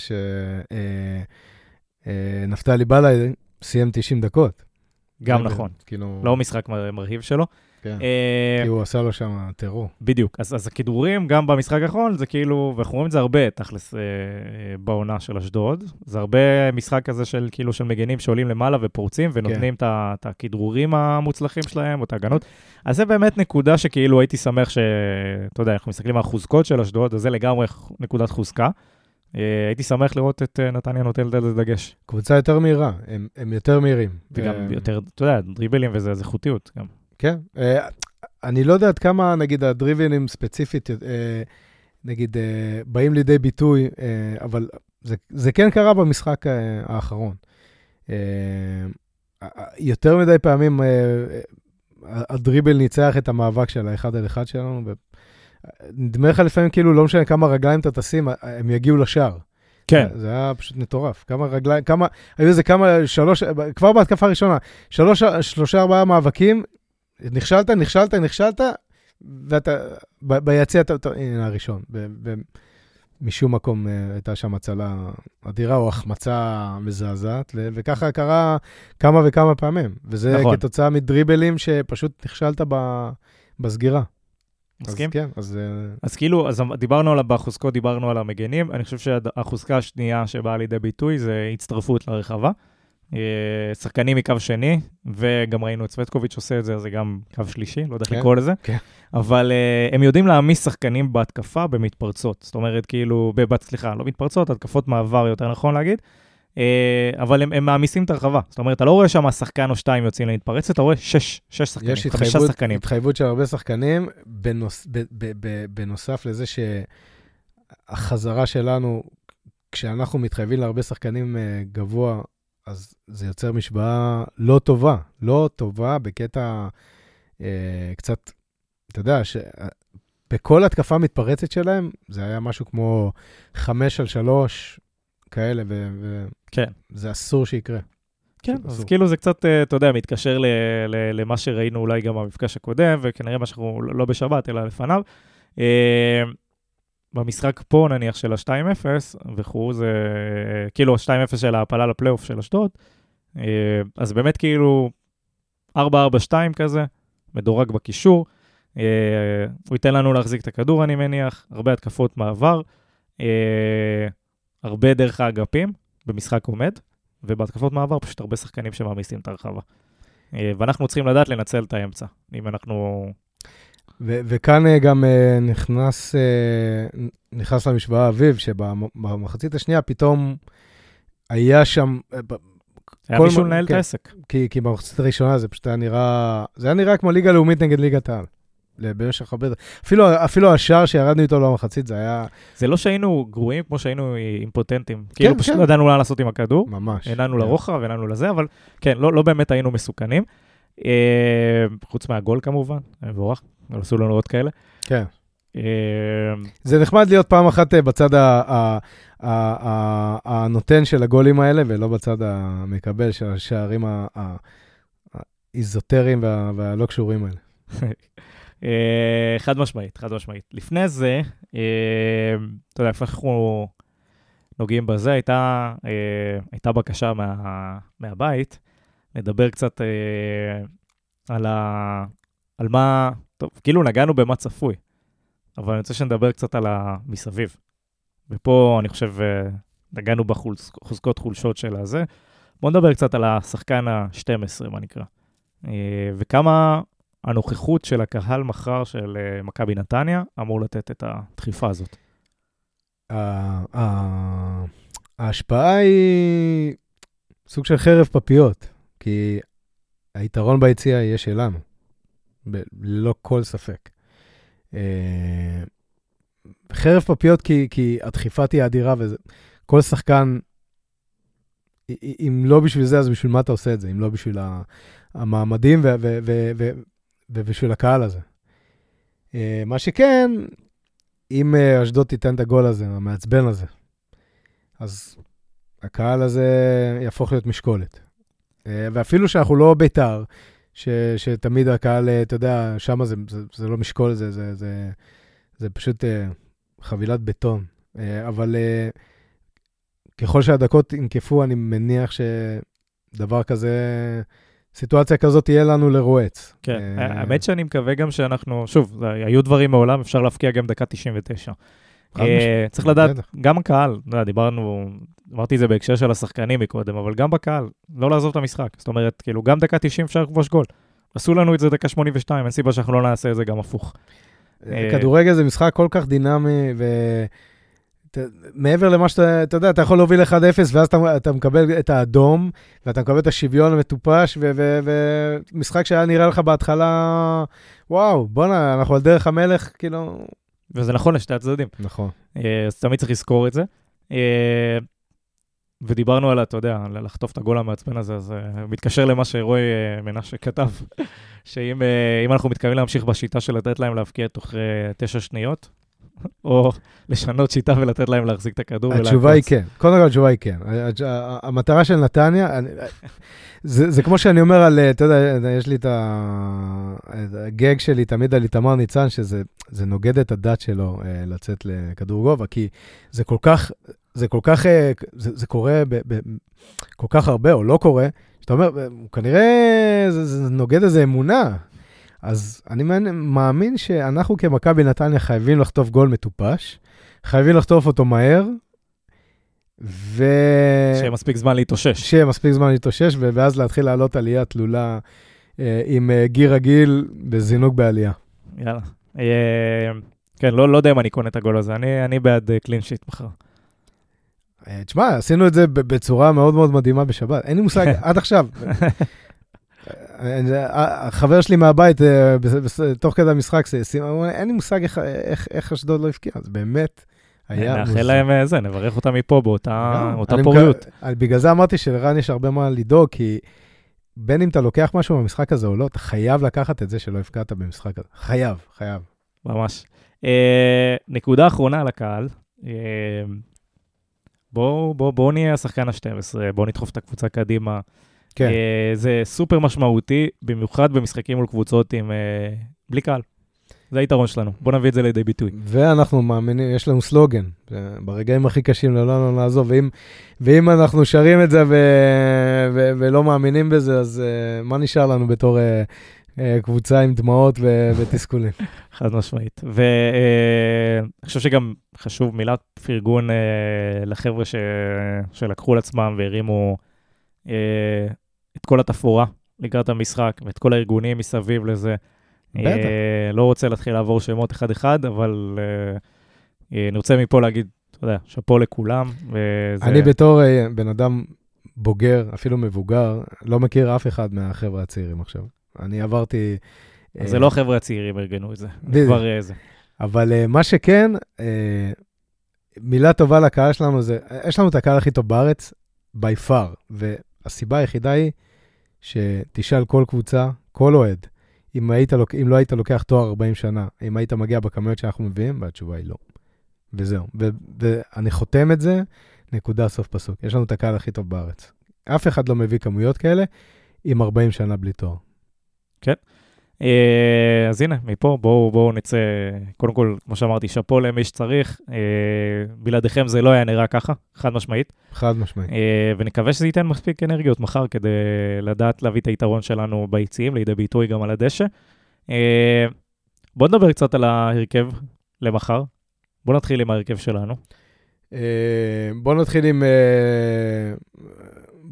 שנפתלי בלעי סיים 90 דקות. גם זה- נכון, כאילו, לא משחק מר- מרהיב שלו. כן. אה, כי הוא עשה לו שם טרור. בדיוק, אז, אז הכדרורים גם במשחק האחרון זה כאילו, ואנחנו רואים את זה הרבה תכלס אה, אה, בעונה של אשדוד, זה הרבה משחק כזה של כאילו של מגנים שעולים למעלה ופורצים ונותנים את ה- את הכדרורים המוצלחים שלהם או את ההגנות. אז זה באמת נקודה שכאילו הייתי שמח ש... אתה יודע, אנחנו מסתכלים על החוזקות של אשדוד, אז זה לגמרי נקודת חוזקה. הייתי שמח לראות את נתניה נוטלת על זה דגש. קבוצה יותר מהירה, הם, הם יותר מהירים. וגם יותר, אתה יודע, דריבלים וזה, אז איכותיות גם. כן. אה, אני לא יודע עד כמה, נגיד, הדריבלים ספציפית, אה, נגיד, אה, באים לידי ביטוי, אבל זה, זה כן קרה במשחק האחרון. יותר מדי פעמים הדריבל ניצח את המאבק של האחד על אחד שלנו, ונדמה לך לפעמים כאילו, לא משנה כמה רגליים אתה תשים, הם יגיעו לשער. כן, זה היה פשוט מטורף. כמה רגליים, כמה, היו איזה כמה, שלוש, כבר בהתקפה הראשונה, שלוש, שלושה, ארבעה מאבקים, נכשלת, נכשלת, נכשלת, ואתה, ביציע אתה, אתה- הנה הראשון. ב, ב, משום מקום אה, הייתה שם הצלה אדירה או החמצה מזעזעת, וככה קרה כמה וכמה פעמים. וזה נכון. כתוצאה מדריבלים שפשוט נכשלת ב, בסגירה. מסכים? אז כן, אז... אה, אז כאילו, אז דיברנו על, בחוזקות דיברנו על המגנים, אני חושב שהחוזקה השנייה שבאה לידי ביטוי זה הצטרפות לרחבה. אה, שחקנים מקו שני, וגם ראינו את סווטקוביץ' עושה את זה, אז זה גם קו שלישי, לא יודע איך כן, לקרוא לזה. כן. אבל uh, הם יודעים להעמיס שחקנים בהתקפה במתפרצות. זאת אומרת, כאילו, בבת, סליחה, לא מתפרצות, התקפות מעבר, יותר נכון להגיד. Uh, אבל הם, הם מעמיסים את הרחבה. זאת אומרת, אתה לא רואה שם שחקן או שתיים יוצאים להתפרץ, אתה רואה שש, שש שחקנים, יש חמישה התחייבות, שחקנים. התחייבות של הרבה שחקנים, בנוס, ב, ב, ב, בנוסף לזה שהחזרה שלנו, כשאנחנו מתחייבים להרבה שחקנים אה, גבוה, אז זה יוצר משוואה לא טובה, לא טובה בקטע אה, קצת, אתה יודע, ש... בכל התקפה מתפרצת שלהם, זה היה משהו כמו חמש על שלוש, כאלה, וזה כן. אסור שיקרה. כן, אז אסור. כאילו זה קצת, אה, אתה יודע, מתקשר ל, ל, למה שראינו אולי גם במפגש הקודם, וכנראה מה שאנחנו לא לא בשבת, אלא לפניו. במשחק פה, נניח, של ה-2-0 וכו', זה כאילו ה-2-0 של ההעפלה לפלייאוף של אשדוד, אה, אז באמת כאילו 4-4-2 כזה, מדורג בקישור. אה, הוא ייתן לנו להחזיק את הכדור, אני מניח, הרבה התקפות מעבר, אה, הרבה דרך האגפים במשחק עומד. ובהתקפות מעבר פשוט הרבה שחקנים שמעמיסים את הרחבה. ואנחנו צריכים לדעת לנצל את האמצע. אם אנחנו... ו- וכאן אה, גם אה, נכנס, אה, נכנס למשוואה אביב, שבמחצית השנייה פתאום היה שם, היה מישהו לנהל את כן. העסק. כי, כי במחצית הראשונה זה פשוט היה נראה, זה היה נראה כמו ליגה לאומית נגד ליגת העל. במשך הרבה, אפילו, אפילו השער שירדנו איתו למחצית זה היה זה לא שהיינו גרועים כמו שהיינו אימפוטנטים. כאילו פשוט כן. לא ידענו מה לעשות עם הכדור. ממש. הנענו כן. לרוחב, הנענו לזה, אבל כן, לא, לא באמת היינו מסוכנים. חוץ מהגול כמובן, מבורך, עשו לנו עוד כאלה. כן. אה, זה נחמד להיות פעם אחת אה, בצד הנותן של הגולים האלה, ולא בצד המקבל של השערים האיזוטריים וה- והלא קשורים האלה. אה, חד משמעית, חד משמעית. לפני זה, אה, אתה יודע, לפני אנחנו נוגעים בזה, הייתה, הייתה בקשה מה, מהבית לדבר קצת על, ה, על מה, טוב, כאילו נגענו במה צפוי. אבל אני רוצה שנדבר קצת על המסביב. ופה אני חושב, אה, נגענו בחוזקות חולשות של הזה. בואו נדבר קצת על השחקן ה-12, מה נקרא. אה, וכמה הנוכחות של הקהל מחר של אה, מכבי נתניה אמור לתת את הדחיפה הזאת. ההשפעה היא סוג של חרב פפיות, כי היתרון ביציאה יהיה שלנו, ללא כל ספק. אה, חרב פפיות כי, כי הדחיפה תהיה אדירה, וכל שחקן, אם לא בשביל זה, אז בשביל מה אתה עושה את זה? אם לא בשביל המעמדים ובשביל הקהל הזה. אה, מה שכן, אם אה, אשדוד תיתן את הגול הזה, המעצבן הזה, אז הקהל הזה יהפוך להיות משקולת. ואפילו שאנחנו לא בית"ר, ש, שתמיד הקהל, אה, אתה יודע, שם זה, זה, זה לא משקול, זה, זה, זה, זה פשוט חבילת בטון. אבל ככל שהדקות ינקפו, אני מניח שדבר כזה, סיטואציה כזאת תהיה לנו לרועץ. כן, האמת שאני מקווה גם שאנחנו, שוב, היו דברים מעולם, אפשר להפקיע גם דקה 99. אה, צריך לדעת, גם הקהל, דיברנו, אמרתי את זה בהקשר של השחקנים מקודם, אבל גם בקהל, לא לעזוב את המשחק. זאת אומרת, כאילו, גם דקה 90 אפשר לכבוש גול. עשו לנו את זה דקה 82, אין סיבה שאנחנו לא נעשה את זה גם הפוך. אה, כדורגל זה משחק כל כך דינמי, ו... מעבר למה שאתה, אתה יודע, אתה יכול להוביל 1-0, ואז אתה, אתה מקבל את האדום, ואתה מקבל את השוויון המטופש, ומשחק שהיה נראה לך בהתחלה, וואו, בואנה, אנחנו על דרך המלך, כאילו, וזה נכון לשתי הצדדים. נכון. אה, אז תמיד צריך לזכור את זה. אה, ודיברנו על, אתה יודע, לחטוף את הגול המעצבן הזה, אז uh, מתקשר למה שרועי uh, מנשה כתב, שאם uh, אנחנו מתכוונים להמשיך בשיטה של לתת להם להבקיע תוך תשע שניות, או לשנות שיטה ולתת להם להחזיק את הכדור. התשובה היא כן. קודם כל התשובה היא כן. המטרה של נתניה, זה, זה כמו שאני אומר על, אתה יודע, יש לי את הגג שלי תמיד על איתמר ניצן, שזה נוגד את הדת שלו אה, לצאת לכדור גובה, כי זה כל כך, זה כל כך, אה, זה, זה קורה ב, ב, כל כך הרבה, או לא קורה, שאתה אומר, כנראה זה, זה נוגד איזו אמונה. אז אני מאמין שאנחנו כמכבי נתניה חייבים לחטוף גול מטופש, חייבים לחטוף אותו מהר, ו... שיהיה מספיק זמן להתאושש. שיהיה מספיק זמן להתאושש, ואז להתחיל לעלות עלייה תלולה אה, עם אה, גיר רגיל בזינוק בעלייה. יאללה. אה, כן, לא, לא יודע אם אני קונה את הגול הזה, אני, אני בעד קלין אה, שיט מחר. אה, תשמע, עשינו את זה בצורה מאוד מאוד מדהימה בשבת. אין לי מושג, עד עכשיו. החבר שלי מהבית, תוך כדי המשחק, אין לי מושג איך אשדוד לא הבקיע, זה באמת היה מוזר. נאחל להם זה, נברך אותם מפה באותה פוריות. בגלל זה אמרתי שלרן יש הרבה מה לדאוג, כי בין אם אתה לוקח משהו במשחק הזה או לא, אתה חייב לקחת את זה שלא הפקעת במשחק הזה. חייב, חייב. ממש. נקודה אחרונה על הקהל. בואו בוא, בוא נהיה השחקן ה-12, בואו נדחוף את הקבוצה קדימה. כן. Uh, זה סופר משמעותי, במיוחד במשחקים מול קבוצות עם... Uh, בלי קהל. זה היתרון שלנו, בואו נביא את זה לידי ביטוי. ואנחנו מאמינים, יש לנו סלוגן, ברגעים הכי קשים לעולם לא נעזוב, ואם, ואם אנחנו שרים את זה ו, ו, ולא מאמינים בזה, אז uh, מה נשאר לנו בתור uh, קבוצה עם דמעות ותסכולים? חד משמעית. ואני חושב שגם חשוב מילת פרגון uh, לחבר'ה ש, שלקחו על עצמם והרימו... Uh, את כל התפאורה לקראת המשחק, ואת כל הארגונים מסביב לזה. בטח. לא רוצה להתחיל לעבור שמות אחד-אחד, אבל אני רוצה מפה להגיד, אתה יודע, שאפו לכולם. וזה... אני בתור בן אדם בוגר, אפילו מבוגר, לא מכיר אף אחד מהחבר'ה הצעירים עכשיו. אני עברתי... אז זה לא החבר'ה הצעירים ארגנו את זה, זה כבר זה. אבל uh, מה שכן, מילה טובה לקהל שלנו זה, יש לנו את הקהל הכי טוב בארץ, by far, והסיבה היחידה היא שתשאל כל קבוצה, כל אוהד, אם, היית, אם לא היית לוקח תואר 40 שנה, אם היית מגיע בכמויות שאנחנו מביאים, והתשובה היא לא. וזהו. ו- ואני חותם את זה, נקודה, סוף פסוק. יש לנו את הקהל הכי טוב בארץ. אף אחד לא מביא כמויות כאלה עם 40 שנה בלי תואר. כן. אה, אז הנה, מפה בואו בוא נצא, קודם כל, כמו שאמרתי, שאפו למי שצריך. אה, בלעדיכם זה לא היה נראה ככה, חד משמעית. חד משמעית. אה, ונקווה שזה ייתן מספיק אנרגיות מחר כדי לדעת להביא את היתרון שלנו ביציעים, לידי ביטוי גם על הדשא. בואו נדבר קצת על ההרכב למחר? בוא נתחיל עם ההרכב שלנו. אה, בוא נתחיל עם,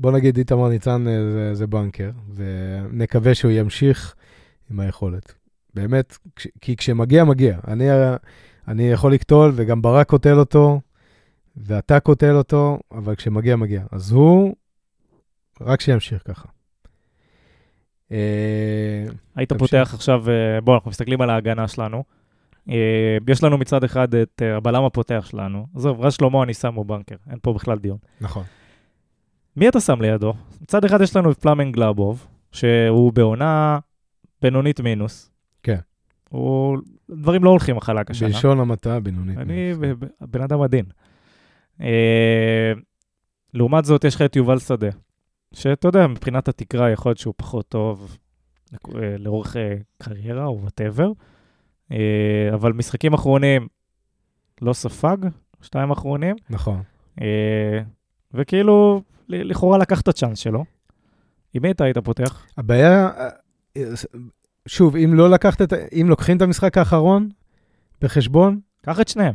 בוא נגיד איתמר ניצן אה, זה, זה בנקר, ונקווה שהוא ימשיך עם היכולת. באמת, כש, כי כשמגיע, מגיע. אני, אני יכול לקטול, וגם ברק קוטל אותו, ואתה קוטל אותו, אבל כשמגיע, מגיע. אז הוא, רק שימשיך ככה. היית פותח עכשיו, בוא, אנחנו מסתכלים על ההגנה שלנו. אה, יש לנו מצד אחד את אה, הבלם הפותח שלנו. עזוב, רז שלמה אני שם הוא בנקר, אין פה בכלל דיון. נכון. מי אתה שם לידו? מצד אחד יש לנו את פלאמן גלאבוב, שהוא בעונה בינונית מינוס. כן. הוא... דברים לא הולכים חלק השנה. בלשון המעטה בינונית אני בן אדם עדין. אה, לעומת זאת, יש לך את יובל שדה, שאתה יודע, מבחינת התקרה יכול להיות שהוא פחות טוב לאורך קריירה או whatever. אה, אבל משחקים אחרונים לא ספג, שתיים אחרונים. נכון. אה, וכאילו, לכאורה לקח את הצ'אנס שלו. עם מי אתה היית פותח? הבעיה, שוב, אם לא לקחת את, אם לוקחים את המשחק האחרון בחשבון... קח את שניהם.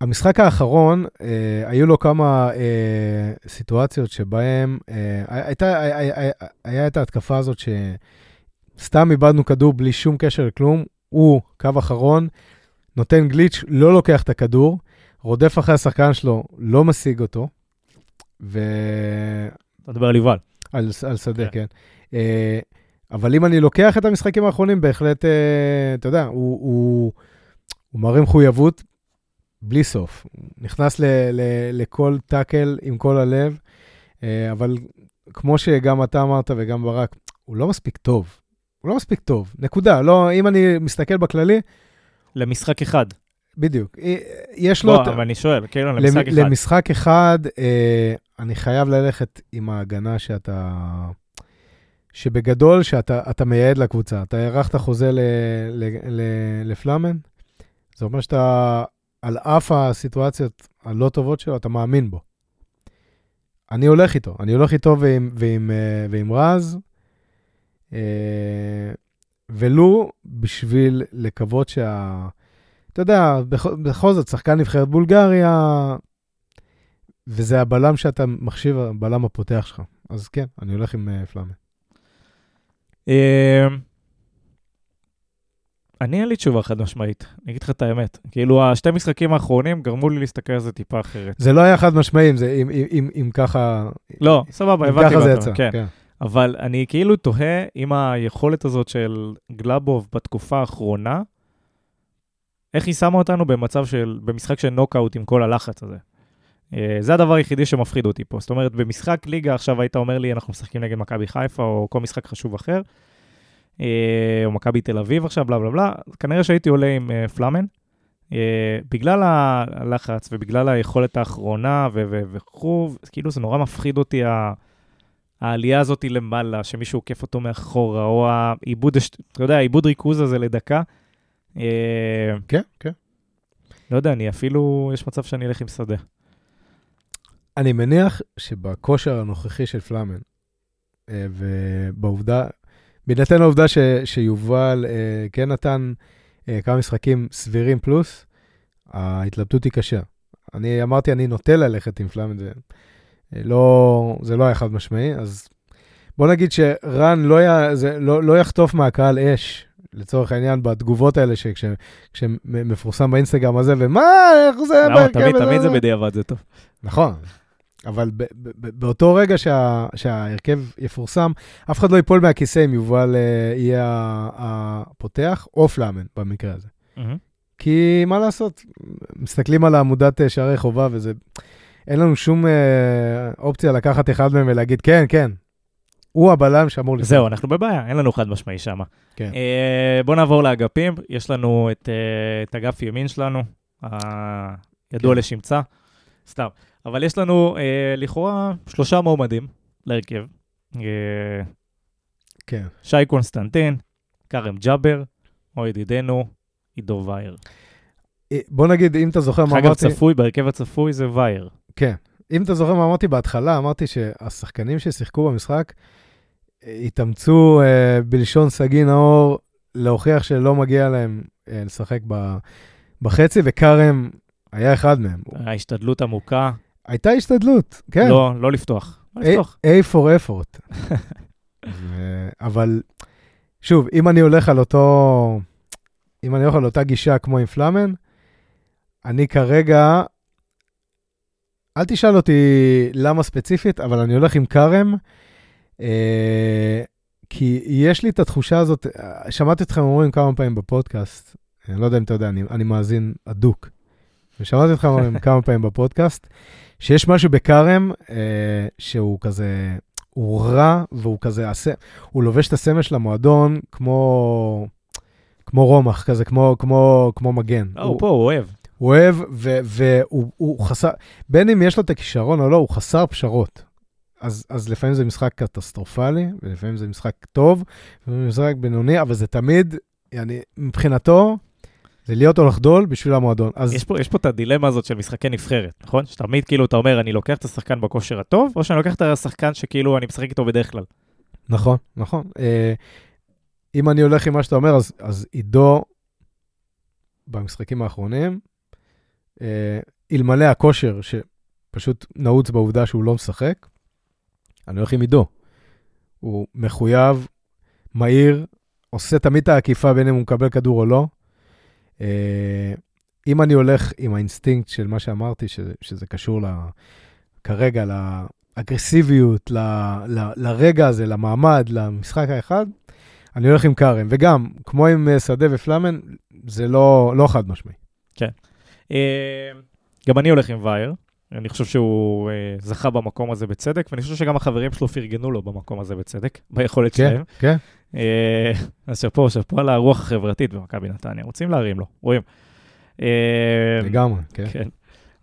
המשחק האחרון, אה, היו לו כמה אה, סיטואציות שבהן אה, הייתה, היה, היה את ההתקפה הזאת שסתם איבדנו כדור בלי שום קשר לכלום, הוא קו אחרון, נותן גליץ', לא לוקח את הכדור, רודף אחרי השחקן שלו, לא משיג אותו. ו... אתה מדבר על יובל. על, על שדה, כן. כן. Uh, אבל אם אני לוקח את המשחקים האחרונים, בהחלט, uh, אתה יודע, הוא, הוא, הוא מראה מחויבות בלי סוף. נכנס ל, ל, לכל טאקל עם כל הלב, uh, אבל כמו שגם אתה אמרת וגם ברק, הוא לא מספיק טוב. הוא לא מספיק טוב, נקודה. לא, אם אני מסתכל בכללי... למשחק אחד. בדיוק. יש לו... לא, אבל אני שואל, כאילו, למשחק אחד. למשחק אחד, אה, אני חייב ללכת עם ההגנה שאתה... שבגדול, שאתה מייעד לקבוצה. אתה הארכת חוזה ל, ל, ל, לפלאמן, זה אומר שאתה, על אף הסיטואציות הלא טובות שלו, אתה מאמין בו. אני הולך איתו, אני הולך איתו ועם, ועם, אה, ועם רז, אה, ולו בשביל לקוות שה... אתה יודע, בכל, בכל זאת, שחקן נבחרת בולגריה, וזה הבלם שאתה מחשיב, הבלם הפותח שלך. אז כן, אני הולך עם uh, פלאמה. אה, אני אין לי תשובה חד משמעית, אני אגיד לך את האמת. כאילו, השתי משחקים האחרונים גרמו לי להסתכל על זה טיפה אחרת. זה לא היה חד משמעי אם, זה, אם, אם, אם, אם ככה... לא, סבבה, הבנתי מה אתה אומר. כן. כן. אבל אני כאילו תוהה אם היכולת הזאת של גלאבוב בתקופה האחרונה, איך היא שמה אותנו במצב של, במשחק של נוקאוט עם כל הלחץ הזה. Uh, זה הדבר היחידי שמפחיד אותי פה. זאת אומרת, במשחק ליגה עכשיו היית אומר לי, אנחנו משחקים נגד מכבי חיפה או כל משחק חשוב אחר, uh, או מכבי תל אביב עכשיו, בלה בלה בלה, כנראה שהייתי עולה עם uh, פלאמן. בגלל הלחץ ובגלל היכולת האחרונה וכו', כאילו זה נורא מפחיד אותי העלייה הזאת למעלה, שמישהו עוקף אותו מאחורה, או העיבוד, אתה יודע, העיבוד ריכוז הזה לדקה. אה, כן, כן. לא יודע, אני אפילו, יש מצב שאני אלך עם שדה. אני מניח שבכושר הנוכחי של פלאמן, אה, ובעובדה, בהינתן העובדה ש, שיובל אה, כן נתן כמה משחקים סבירים פלוס, ההתלבטות היא קשה. אני אמרתי, אני נוטה ללכת עם פלאמן, זה לא, זה לא היה חד משמעי, אז בוא נגיד שרן לא, י, זה, לא, לא יחטוף מהקהל אש, לצורך העניין, בתגובות האלה, שכשמפורסם באינסטגרם הזה, ומה, איך זה... למה? תמיד, תמיד זה בדיעבד, זה טוב. נכון, אבל ב- ב- באותו רגע שה- שההרכב יפורסם, אף אחד לא ייפול מהכיסא אם יובל uh, יהיה הפותח, או פלאמן במקרה הזה. Mm-hmm. כי מה לעשות, מסתכלים על עמודת אה, שערי חובה, וזה... אין לנו שום אה, אופציה לקחת אחד מהם ולהגיד, כן, כן, הוא הבלם שאמור לפעול. זהו, אנחנו בבעיה, אין לנו חד משמעי שם. כן. אה, בואו נעבור לאגפים. יש לנו את, אה, את אגף ימין שלנו, הידוע כן. לשמצה, סתם. אבל יש לנו אה, לכאורה שלושה מועמדים להרכב. אה, כן. שי קונסטנטין, כרם ג'אבר, או ידידנו עידו וייר. אה, בוא נגיד, אם אתה זוכר מה אמרתי... אגב, צפוי, בהרכב הצפוי זה וייר. כן. אם אתה זוכר מה אמרתי בהתחלה, אמרתי שהשחקנים ששיחקו במשחק אה, התאמצו אה, בלשון סגי נאור להוכיח שלא מגיע להם אה, לשחק ב, בחצי, וכרם היה אחד מהם. ההשתדלות עמוקה, הייתה השתדלות, כן. לא, לא לפתוח. לא לפתוח. A for effort. ו- אבל שוב, אם אני הולך על אותו, אם אני הולך על אותה גישה כמו עם פלאמן, אני כרגע, אל תשאל אותי למה ספציפית, אבל אני הולך עם כרם, אה, כי יש לי את התחושה הזאת, אה, שמעתי אתכם אומרים כמה פעמים בפודקאסט, אני לא יודע אם אתה יודע, אני, אני מאזין אדוק, ושמעתי אתכם אומרים כמה פעמים בפודקאסט, שיש משהו בכרם אה, שהוא כזה, הוא רע, והוא כזה, הס- הוא לובש את הסמל של המועדון כמו, כמו רומח, כזה, כמו, כמו, כמו מגן. לא, הוא פה, הוא אוהב. הוא אוהב, והוא הוא חסר, בין אם יש לו את הכישרון או לא, הוא חסר פשרות. אז, אז לפעמים זה משחק קטסטרופלי, ולפעמים זה משחק טוב, ולפעמים זה משחק בינוני, אבל זה תמיד, אני, מבחינתו, זה להיות או לחדול בשביל המועדון. אז יש פה, יש פה את הדילמה הזאת של משחקי נבחרת, נכון? שתמיד כאילו אתה אומר, אני לוקח את השחקן בכושר הטוב, או שאני לוקח את השחקן שכאילו אני משחק איתו בדרך כלל. נכון, נכון. אה, אם אני הולך עם מה שאתה אומר, אז, אז עידו, במשחקים האחרונים, אה, אלמלא הכושר, שפשוט נעוץ בעובדה שהוא לא משחק, אני הולך עם עידו. הוא מחויב, מהיר, עושה תמיד את העקיפה בין אם הוא מקבל כדור או לא. אה, אם אני הולך עם האינסטינקט של מה שאמרתי, ש, שזה קשור ל, כרגע לאגרסיביות, ל, ל, לרגע הזה, למעמד, למשחק האחד, אני הולך עם כרם. וגם, כמו עם אה, שדה ופלאמן, זה לא, לא חד משמעי. אה, גם אני הולך עם וייר. אני חושב שהוא אה, זכה במקום הזה בצדק, ואני חושב שגם החברים שלו פרגנו לו במקום הזה בצדק, ביכולת כן, שלהם. כן. אה, אז שאפו, שאפו על הרוח החברתית במכבי נתניה. רוצים להרים לו, רואים. אה, לגמרי, כן. כן.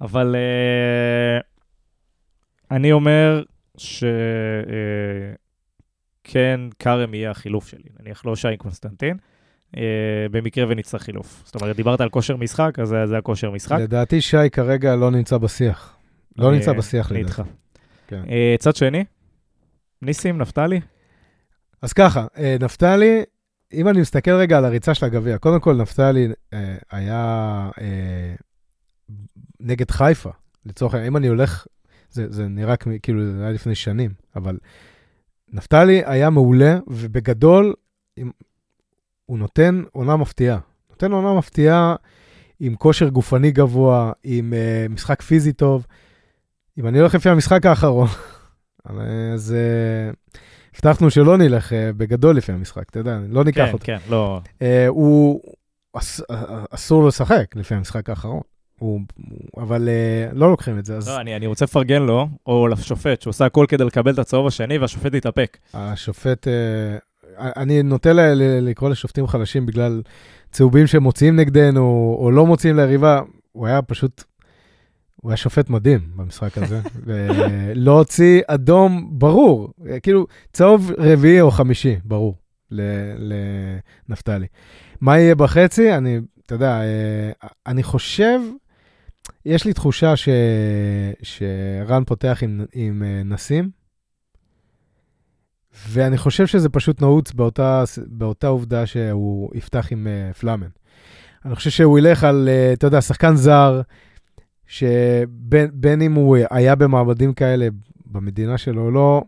אבל אה, אני אומר שכן, כרם יהיה החילוף שלי. נניח לא שי קונסטנטין, אה, במקרה ונצטרך חילוף. זאת אומרת, דיברת על כושר משחק, אז זה- הכושר משחק. לדעתי שי כרגע לא נמצא בשיח. לא אני- נמצא בשיח אני לדעתי. איתך. כן. אה, צד שני, ניסים, נפתלי? אז ככה, אה, נפתלי, אם אני מסתכל רגע על הריצה של הגביע, קודם כל נפתלי אה, היה אה, נגד חיפה, לצורך העניין, אם אני הולך, זה, זה נראה כאילו זה היה לפני שנים, אבל נפתלי היה מעולה, ובגדול, הוא נותן עונה מפתיעה. נותן עונה מפתיעה עם כושר גופני גבוה, עם משחק פיזי טוב. אם אני הולך לפי המשחק האחרון, אז הבטחנו שלא נלך אה, בגדול לפי המשחק, אתה יודע, לא ניקח כן, אותו. כן, לא. אה, הוא, אס, אה, אסור לשחק לפי המשחק האחרון, הוא, אבל אה, לא לוקחים את זה, אז לא, אני, אני רוצה לפרגן לו, או לשופט, שהוא עושה הכל כדי לקבל את הצהוב השני, והשופט התאפק. השופט, אה, אני נוטה ל- ל- לקרוא לשופטים חלשים בגלל צהובים שהם מוציאים נגדנו, או לא מוציאים ליריבה, הוא היה פשוט, הוא היה שופט מדהים במשחק הזה, ולא הוציא אדום ברור, אה, כאילו צהוב רביעי או חמישי, ברור, לנפתלי. מה יהיה בחצי? אני, אתה יודע, אה, אני חושב, יש לי תחושה ש, שרן פותח עם, עם אה, נסים, ואני חושב שזה פשוט נעוץ באותה, באותה עובדה שהוא יפתח עם uh, פלאמן. אני חושב שהוא ילך על, אתה יודע, שחקן זר, שבין בין אם הוא היה במעבדים כאלה במדינה שלו או לא,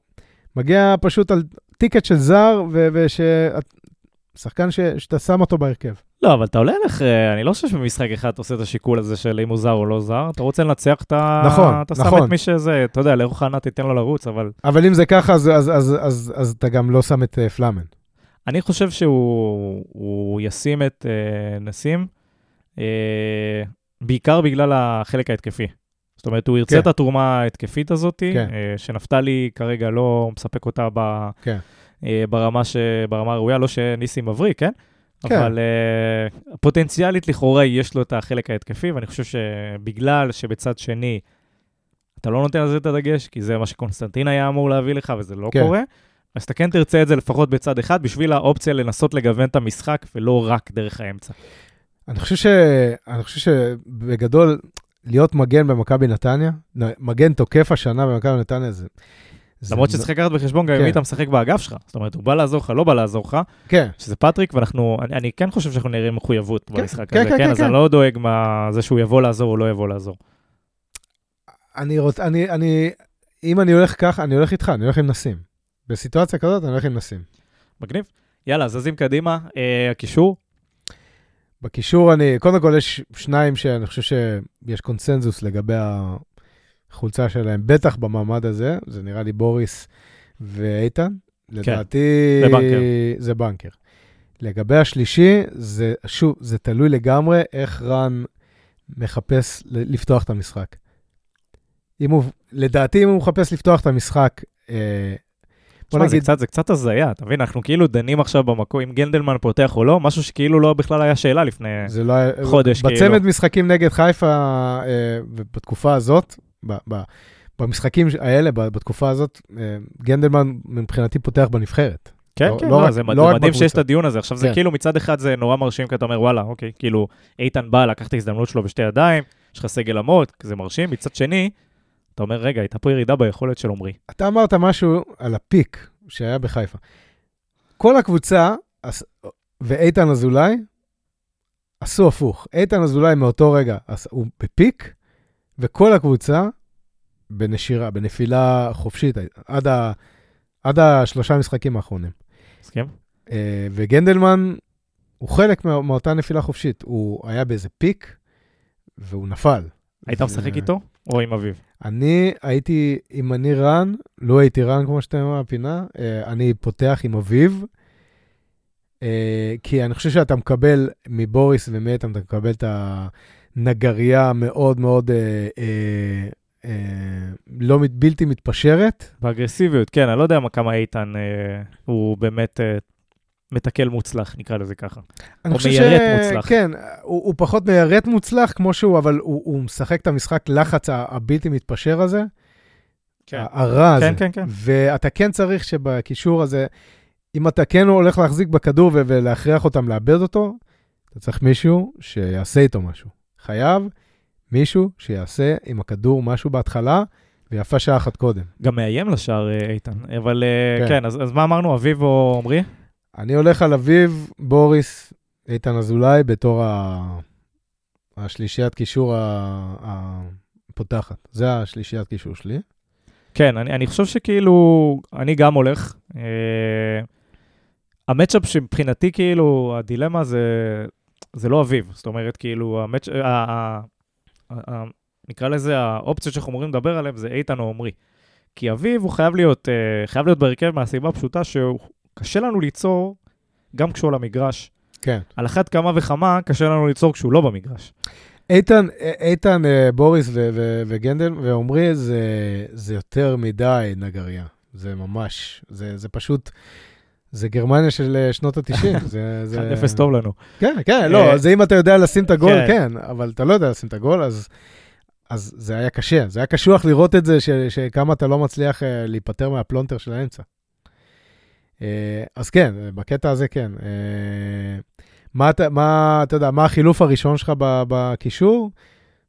מגיע פשוט על טיקט של זר, ושחקן ש, שאתה שם אותו בהרכב. לא, אבל אתה עולה לך, אה, אני לא חושב שבמשחק אחד אתה עושה את השיקול הזה של אם הוא זר או לא זר, אתה רוצה לנצח, אתה, נכון, אתה שם נכון. את מי שזה, אתה יודע, לאורך העונה תיתן לו לרוץ, אבל אבל אם זה ככה, אז, אז, אז, אז, אז אתה גם לא שם את uh, פלאמן. אני חושב שהוא הוא ישים את uh, נסים, uh, בעיקר בגלל החלק ההתקפי. זאת אומרת, הוא ירצה כן. את התרומה ההתקפית הזאת, כן. uh, שנפתלי כרגע לא מספק אותה ב, כן. uh, ברמה, ש, ברמה הראויה, לא שניסים מבריק, כן? כן. אבל uh, פוטנציאלית לכאורה יש לו את החלק ההתקפי, ואני חושב שבגלל שבצד שני אתה לא נותן על זה את הדגש, כי זה מה שקונסטנטין היה אמור להביא לך, וזה לא כן. קורה, אז אתה כן תרצה את זה לפחות בצד אחד, בשביל האופציה לנסות לגוון את המשחק, ולא רק דרך האמצע. אני חושב, ש... אני חושב שבגדול, להיות מגן במכבי נתניה, מגן תוקף השנה במכבי נתניה, זה, זה למרות שצריך לקחת בחשבון גם אם כן. היית משחק באגף שלך. זאת אומרת, הוא בא לעזור לך, לא בא לעזור לך, כן, שזה פטריק, ואנחנו, אני, כן חושב שאנחנו נראה מחויבות כן, במשחק כן, הזה, כן, אז. אני לא דואג מה זה שהוא יבוא לעזור או לא יבוא לעזור. אני רוצה, אני, אני, אם אני הולך ככה, אני הולך איתך, אני הולך עם נסים. בסיטואציה כזאת, אני הולך עם נסים. מגניב. יאללה, זזים קדימה, אה, הקישור. בקישור אני, קודם כל יש שניים שאני חושב שיש קונסנזוס לגבי החולצה שלהם, בטח במעמד הזה, זה נראה לי בוריס ואיתן. לדעתי זה בנקר. זה בנקר. לגבי השלישי, זה, שוב, זה תלוי לגמרי איך רן מחפש לפתוח את המשחק. אם הוא, לדעתי, אם הוא מחפש לפתוח את המשחק, אה, בוא זה נגיד, קצת, זה קצת הזיה, אתה מבין? אנחנו כאילו דנים עכשיו במקום אם גנדלמן פותח או לא, משהו שכאילו לא בכלל היה שאלה לפני... זה לא. חודש, כאילו. בצמד משחקים נגד חיפה, אה, ובתקופה הזאת, ב, ב, במשחקים האלה, בתקופה הזאת, אה, גנדלמן מבחינתי פותח בנבחרת. כן, לא- כן, לא לא, זה לא זה מדהים שיש את. הדיון הזה. עכשיו, זה כן. כאילו מצד אחד זה נורא מרשים, כי אתה אומר, וואלה, אוקיי, כאילו, איתן בא, לקח את ההזדמנות שלו בשתי ידיים, יש לך סגל עמוד, זה מרשים. מצד שני, אתה אומר, רגע, הייתה פה ירידה ביכולת של עמרי. אתה אמרת משהו על הפיק שהיה בחיפה. כל הקבוצה, ואיתן אזולאי, עשו הפוך. איתן אזולאי מאותו רגע, הוא בפיק, וכל הקבוצה בנשירה, בנפילה חופשית, עד, ה, עד השלושה משחקים האחרונים. מסכים? אה, וגנדלמן הוא חלק מאותה נפילה חופשית. הוא היה באיזה פיק, והוא נפל. היית ו- משחק איתו או עם אביב? אני הייתי, אם אני רן, לא הייתי רן כמו שאתה אומר בפינה, אה, אני פותח עם אביב, אה, כי אני חושב שאתה מקבל מבוריס ומאיתן, אתה מקבל את הנגרייה המאוד מאוד אה, לא בלתי מתפשרת. באגרסיביות, כן, אני לא יודע מה- כמה איתן הוא באמת מתקל מוצלח, נקרא לזה ככה. אני או חושב מיירט מוצלח. כן, הוא, הוא פחות מיירט מוצלח כמו שהוא, אבל הוא, הוא משחק את המשחק לחץ הבלתי מתפשר הזה, כן. הרע הזה. כן, כן, כן. ואתה כן צריך שבקישור הזה, אם אתה כן הולך להחזיק בכדור ו- ולהכריח אותם לאבד אותו, אתה צריך מישהו שיעשה איתו משהו. חייב מישהו שיעשה עם הכדור משהו בהתחלה, ויפה שעה אחת קודם. גם מאיים לשער אה, איתן, אבל אה, כן. כן, אז אז מה אמרנו, אביב או עמרי? אני הולך על אביב, בוריס, איתן אזולאי, בתור ה... השלישיית קישור הפותחת. זה השלישיית קישור שלי. כן, אני, אני חושב שכאילו, אני גם הולך. אה, המצ'אפ שמבחינתי, כאילו, הדילמה זה, זה לא אביב. זאת אומרת, כאילו, המצ'... ה, ה, ה, ה, נקרא לזה, האופציות שאנחנו אמורים לדבר עליהן זה איתן או עמרי. כי אביב הוא חייב להיות, אה, חייב להיות בהרכב מהסיבה הפשוטה שקשה לנו ליצור, גם כשהוא על המגרש. כן. על אחת כמה וכמה קשה לנו ליצור כשהוא לא במגרש. איתן, איתן, אה, בוריס ו- ו- וגנדל ועמרי, זה, זה יותר מדי נגריה. זה ממש, זה, זה פשוט, זה גרמניה של אה, שנות ה-90. זה, זה... 1-0 טוב לנו. כן, כן, לא, אה, זה אם אתה יודע לשים את הגול, כן. כן, אבל אתה לא יודע לשים את הגול, אז, אז זה היה קשה. זה היה קשוח לראות את זה, ש, שכמה אתה לא מצליח אה, להיפטר מהפלונטר של האמצע. אה, אז כן, בקטע הזה כן. אה, מה, אתה- מה, אתה יודע, מה החילוף הראשון שלך בקישור?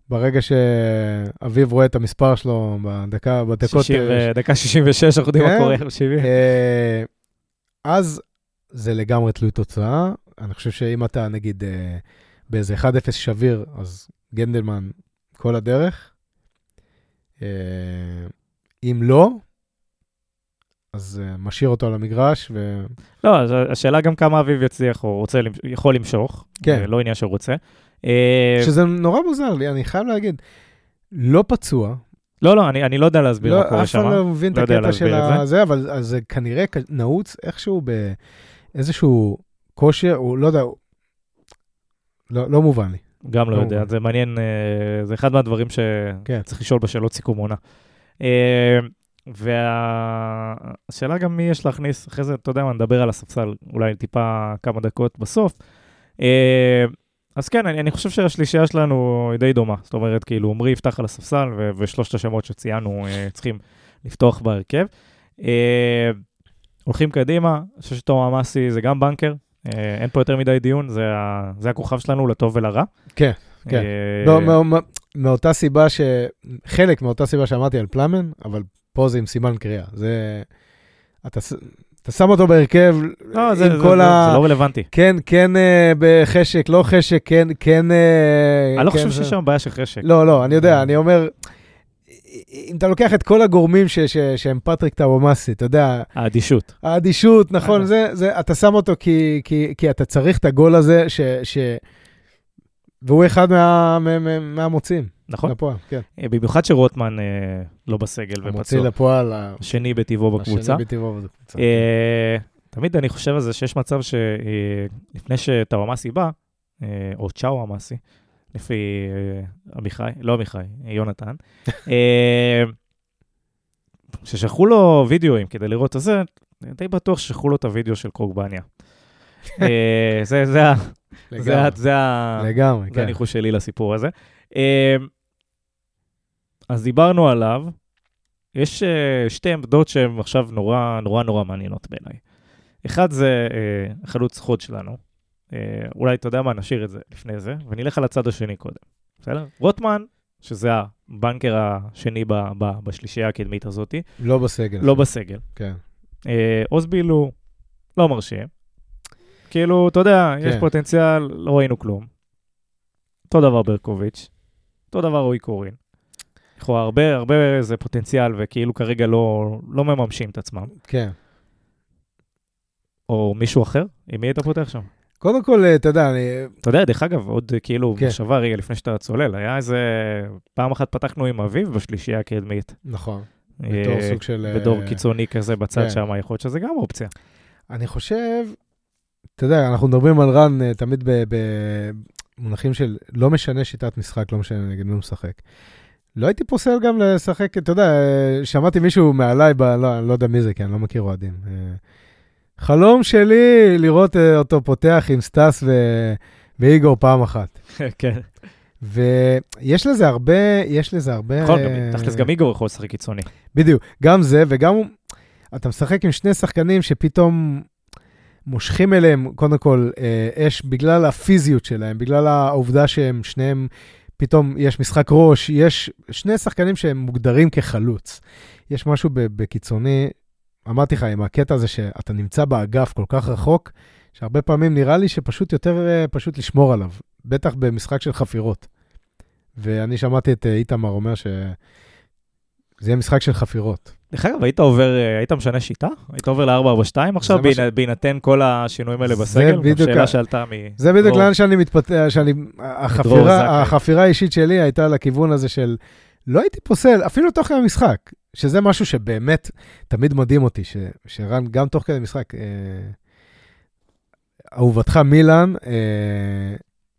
ברגע שאביב רואה את המספר שלו בדקה, בדקות... 60 אה, ו- דקה 66, אנחנו יודעים מה כן. קורה, 70. אה, אז זה לגמרי תלוי תוצאה. אני חושב שאם אתה, נגיד, אה, באיזה 1-0 שביר, אז גנדלמן כל הדרך. אה, אם לא, אז אה, משאיר אותו על המגרש, ו... לא, אז השאלה גם כמה אביב יצליח או רוצה, יכול למשוך. כן. אה, לא עניין שהוא רוצה. אה, שזה נורא מוזר לי, אני חייב להגיד, לא פצוע, לא, לא, אני אני לא יודע להסביר לא, מה קורה אף אחד שם. לא מבין לא את יודע הקטע של זה. הזה, אבל זה כנראה נעוץ איכשהו באיזשהו כושר, הוא לא יודע, לא, לא מובן לי. גם לא לא יודע, מובן. זה מעניין, זה אחד מהדברים כן. שצריך לשאול בשאלות סיכום עונה. והשאלה גם מי יש להכניס, אחרי זה, אתה יודע מה, נדבר על הספסל, אולי טיפה כמה דקות בסוף. אה, אז כן, אני, אני חושב שהשלישייה שלנו היא די דומה. זאת אומרת, כאילו, עמרי יפתח על הספסל, ו- ושלושת השמות שציינו אה, צריכים לפתוח בהרכב. אה, הולכים קדימה, אני חושב שתום המאסי זה גם בנקר, אין פה יותר מדי דיון, זה, ה- זה הכוכב שלנו לטוב ולרע. כן, כן. לא, מא- מא- מאותה סיבה ש... חלק מאותה סיבה שאמרתי על פלאמן, אבל פה זה עם סימן קריאה. זה... אתה, אתה שם אותו בהרכב לא, עם זה, כל זה, ה... זה לא רלוונטי. כן, כן אה, בחשק, לא חשק, כן, כן... אה, אני לא כן חושב. שיש שם בעיה של חשק. לא, לא, אני יודע, אני אומר, אם אתה לוקח את כל הגורמים ש, ש, שהם פטריק טאוומאסי, אתה יודע, האדישות. האדישות, נכון, אה. זה, זה, אתה שם אותו כי, כי, כי אתה צריך את הגול הזה, ש, ש... והוא אחד מה, מה, מה, מהמוציאים. נכון. לפועל, כן. אה, במיוחד שרוטמן אה, לא בסגל המוציא ופצוע. לפועל, ה- השני בטבעו בקבוצה. השני בטבעו בקבוצה. אה, תמיד אני חושב על זה שיש מצב שלפני שטאוואמאסי בא, אה, או צ'או אמאסי, לפי אה, עמיחי, לא עמיחי, אה, יונתן, אה, ששלחו לו וידאוים כדי לראות את זה, די בטוח ששלחו לו את הוידאו של קוגבניה. אה, זה- זה לגמרי, זה לגמרי, זה כן. הניחוש שלי לסיפור הזה. אה, אז דיברנו עליו. יש אה, שתי עמדות שהן עכשיו נורא נורא נורא מעניינות בעיניי. אחד זה אה, החלוץ חוד שלנו. אה, אולי אתה יודע מה, נשאיר את זה לפני זה, ונלך על הצד השני קודם. בסדר? רוטמן, שזה הבנקר השני ב, ב, בשלישייה הקדמית הזאת, לא בסגל. לא בסגל. כן. אה, אוזביל הוא לא מרשים. כאילו, אתה יודע, יש כן. פוטנציאל, לא ראינו כלום. אותו דבר ברקוביץ', אותו דבר רועי קורין. לכאורה, הרבה, הרבה זה פוטנציאל, וכאילו כרגע לא, לא מממשים את עצמם. כן. או מישהו אחר, עם מי היית פותח שם? קודם כל, אה, אתה יודע, אני... אתה יודע, דרך אגב, עוד אה, כאילו, כן. מחשבה רגע לפני שאתה צולל, היה איזה... פעם אחת פתחנו עם אביב בשלישייה הקדמית. נכון. בתור אה, סוג של... בתור אה, קיצוני כזה בצד כן. שם, יכול להיות שזה גם אופציה. אני חושב, אתה יודע, אנחנו מדברים על רן אה, תמיד במונחים של לא משנה שיטת משחק, לא משנה נגד מי הוא משחק. לא הייתי פוסל גם לשחק, אתה יודע, אה, שמעתי מישהו מעליי, ב, לא, אני לא יודע מי זה, כי אני לא מכיר אוהדים. אה, חלום שלי לראות אותו פותח עם סטס ו... ואיגור פעם אחת. כן. ויש לזה הרבה, יש לזה הרבה... נכון, תכלס גם איגור יכול לשחק קיצוני. בדיוק, גם זה, וגם אתה משחק עם שני שחקנים שפתאום מושכים אליהם, קודם כל, אה, אש בגלל הפיזיות שלהם, בגלל העובדה שהם שניהם, פתאום יש משחק ראש, יש שני שחקנים שהם מוגדרים כחלוץ. יש משהו בקיצוני, אמרתי לך, עם הקטע הזה שאתה נמצא באגף כל כך רחוק, שהרבה פעמים נראה לי שפשוט יותר אה, פשוט לשמור עליו, בטח במשחק של חפירות. ואני שמעתי את אה, איתמר אומר שזה יהיה משחק של חפירות. דרך אגב, היית עובר, אה, היית משנה שיטה? היית עובר ל-442 עכשיו, מה ש- בהינתן כל השינויים האלה זה בסגל? בדיוק שאלה ה- שעלתה מ... זה בדיוק. לאן שאני מתפתח, שאני, זכאי. החפירה, החפירה האישית שלי הייתה לכיוון הזה של, לא הייתי פוסל, אפילו תוך כדי המשחק, שזה משהו שבאמת תמיד מדהים אותי, ש, שרן, גם תוך כדי משחק, אה, אהובתך מילאן, אה,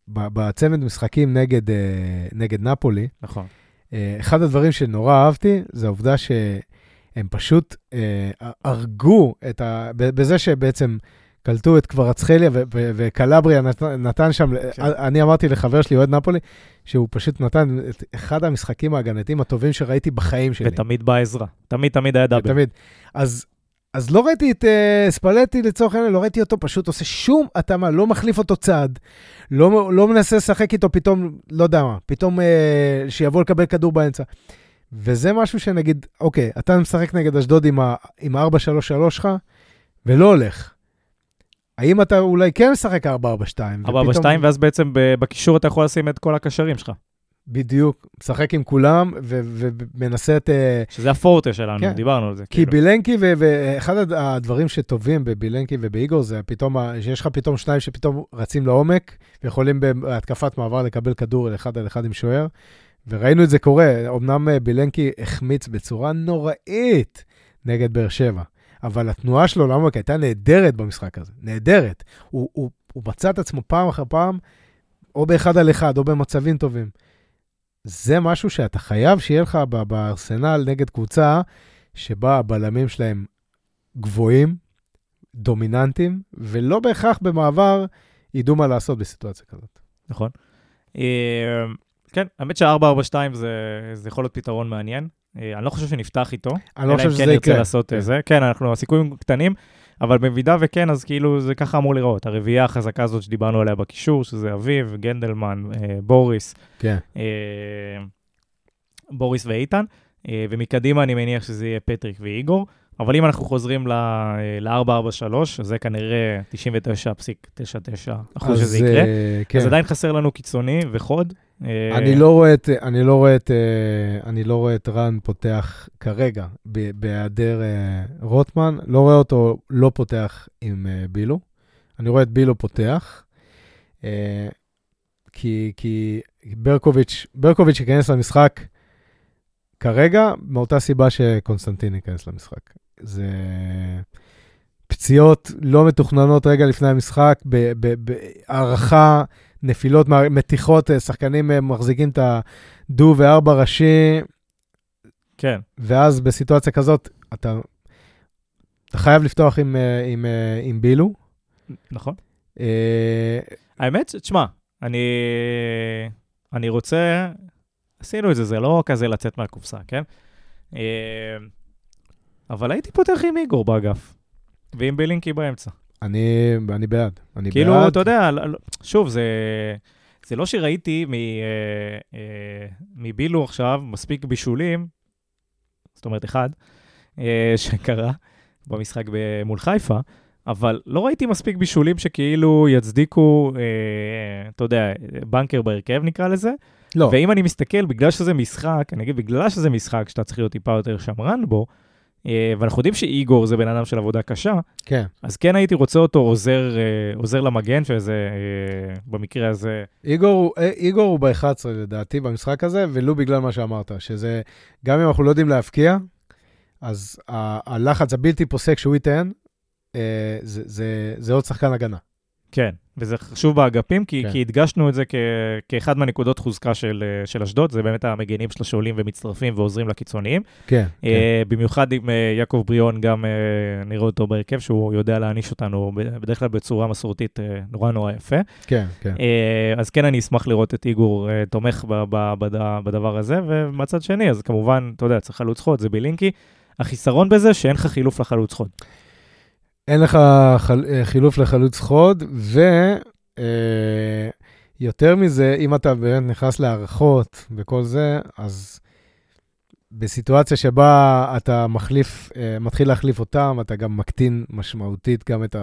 בצמד משחקים נגד, אה, נגד נפולי, נכון. אה, אחד הדברים שנורא אהבתי, זה העובדה שהם פשוט אה, הרגו את ה... בזה שבעצם קלטו את קברצחליה ו- ו- וקלבריה נתן, נתן שם, כן. אני אמרתי לחבר שלי, אוהד נפולי, שהוא פשוט נתן את אחד המשחקים ההגנתיים הטובים שראיתי בחיים שלי. ותמיד באה עזרה. תמיד תמיד היה דאבל. תמיד. אז, אז לא ראיתי את uh, ספלטי לצורך העניין, לא ראיתי אותו פשוט עושה שום התאמה, לא מחליף אותו צעד, לא, לא מנסה לשחק איתו פתאום, לא יודע מה, פתאום uh, שיבוא לקבל כדור באמצע. וזה משהו שנגיד, אוקיי, אתה משחק נגד אשדוד עם ה- עם ה-4-3-3 שלך, ולא הולך. האם אתה אולי כן משחק 4-4-2? 4 ב-2, ואז בעצם בקישור אתה יכול לשים את כל הקשרים שלך. בדיוק, משחק עם כולם ומנסה את... אה, שזה הפורטה שלנו, כן. דיברנו על זה. כי כאילו. בילנקי, ו- ואחד הד- הדברים שטובים בבילנקי ובאיגור זה פתאום, שיש לך פתאום שניים שפתאום רצים לעומק, ויכולים בהתקפת מעבר לקבל כדור אחד על אחד עם שוער, וראינו את זה קורה. אמנם אה, בילנקי החמיץ בצורה נוראית נגד באר שבע, אבל התנועה שלו לעומק הייתה נהדרת במשחק הזה, נהדרת. הוא, הוא, הוא מצא את עצמו פעם אחר פעם, או באחד על אחד, או במצבים טובים. זה משהו שאתה חייב שיהיה לך בארסנל נגד קבוצה שבה הבלמים שלהם גבוהים, דומיננטיים, ולא בהכרח במעבר ידעו מה לעשות בסיטואציה כזאת. נכון. כן, האמת שה-442 זה זה יכול להיות פתרון מעניין. אה, אני לא חושב שנפתח איתו. אני לא חושב אלא אם כן נרצה. לעשות כן. אה, זה. כן, אנחנו, הסיכויים קטנים, אבל במידה וכן, אז כאילו זה ככה אמור לראות. הרביעייה החזקה הזאת שדיברנו עליה בקישור, שזה אביב, גנדלמן, אה, בוריס, כן. אה, בוריס ואיתן. אה, ומקדימה אני מניח שזה יהיה פטריק ואיגור. אבל אם אנחנו חוזרים ל-443, אז זה כנראה 99.99 אחוז שזה יקרה. אה, כן. אז עדיין חסר לנו קיצוני וחוד. אה, אני לא רואה את, אני לא רואה את, אה, אני לא רואה את רן פותח כרגע, בהיעדר אה, רוטמן, לא רואה אותו לא פותח עם אה, בילו. אני רואה את בילו פותח, אה, כי, כי ברקוביץ', ברקוביץ' ייכנס למשחק כרגע, מאותה סיבה שקונסטנטין ייכנס למשחק. זה פציעות לא מתוכננות רגע לפני המשחק, בהערכה, נפילות, מתיחות, אה, שחקנים אה, מחזיקים את הדו וארבע ראשי, כן, ואז בסיטואציה כזאת, אתה, אתה חייב לפתוח עם, אה, עם, אה, עם בילו. נכון. אה, האמת, תשמע, אני, אני רוצה, עשינו את זה, זה לא כזה לצאת מהקופסה, כן? אבל הייתי פותח עם איגור באגף, ועם בלינקי באמצע. אני, אני בעד. אני כאילו, בעד. אתה יודע, שוב, זה, זה לא שראיתי מ, אה, אה, מבילו עכשיו מספיק בישולים, זאת אומרת, אחד, אה, שקרה במשחק מול חיפה, אבל לא ראיתי מספיק בישולים שכאילו יצדיקו, אה, אתה יודע, בנקר בהרכב נקרא לזה. לא, ואם אני מסתכל, בגלל שזה משחק, אני אגיד, בגלל שזה משחק שאתה צריך להיות טיפה יותר שמרן בו, ואנחנו יודעים שאיגור זה בן אדם של עבודה קשה, כן. אז כן הייתי רוצה אותו עוזר, אה, עוזר למגן, שזה אה, במקרה הזה, איגור, אה, איגור הוא ב-11 לדעתי במשחק הזה, ולו בגלל מה שאמרת, שזה, גם אם אנחנו לא יודעים להבקיע, אז ה- הלחץ הבלתי פוסק שהוא ייתן, אה, זה, זה, זה עוד שחקן הגנה. כן, וזה חשוב באגפים, כי, כן. כי הדגשנו את זה כ, כאחד מהנקודות חוזקה של, של אשדוד, זה באמת המגנים שלה שעולים ומצטרפים ועוזרים לקיצוניים. כן, כן. אה, במיוחד עם אה, יעקב בריאון, גם אה, נראה אותו בהרכב, שהוא יודע להעניש אותנו ב- בדרך כלל בצורה מסורתית אה, נורא נורא יפה. כן, כן. אה, אז כן, אני אשמח לראות את איגור אה, תומך ב- ב- בד- בדבר הזה, ומצד שני, אז כמובן, אתה יודע, צריך חלוץ חוד, זה בלינקי. החיסרון בזה שאין לך חילוף לחלוץ חוד. אין לך חל, אה, חילוף לחלוץ חוד, ויותר מזה, אם אתה באמת נכנס להערכות וכל זה, אז בסיטואציה שבה אתה מחליף, אה, מתחיל להחליף אותם, אתה גם מקטין משמעותית גם את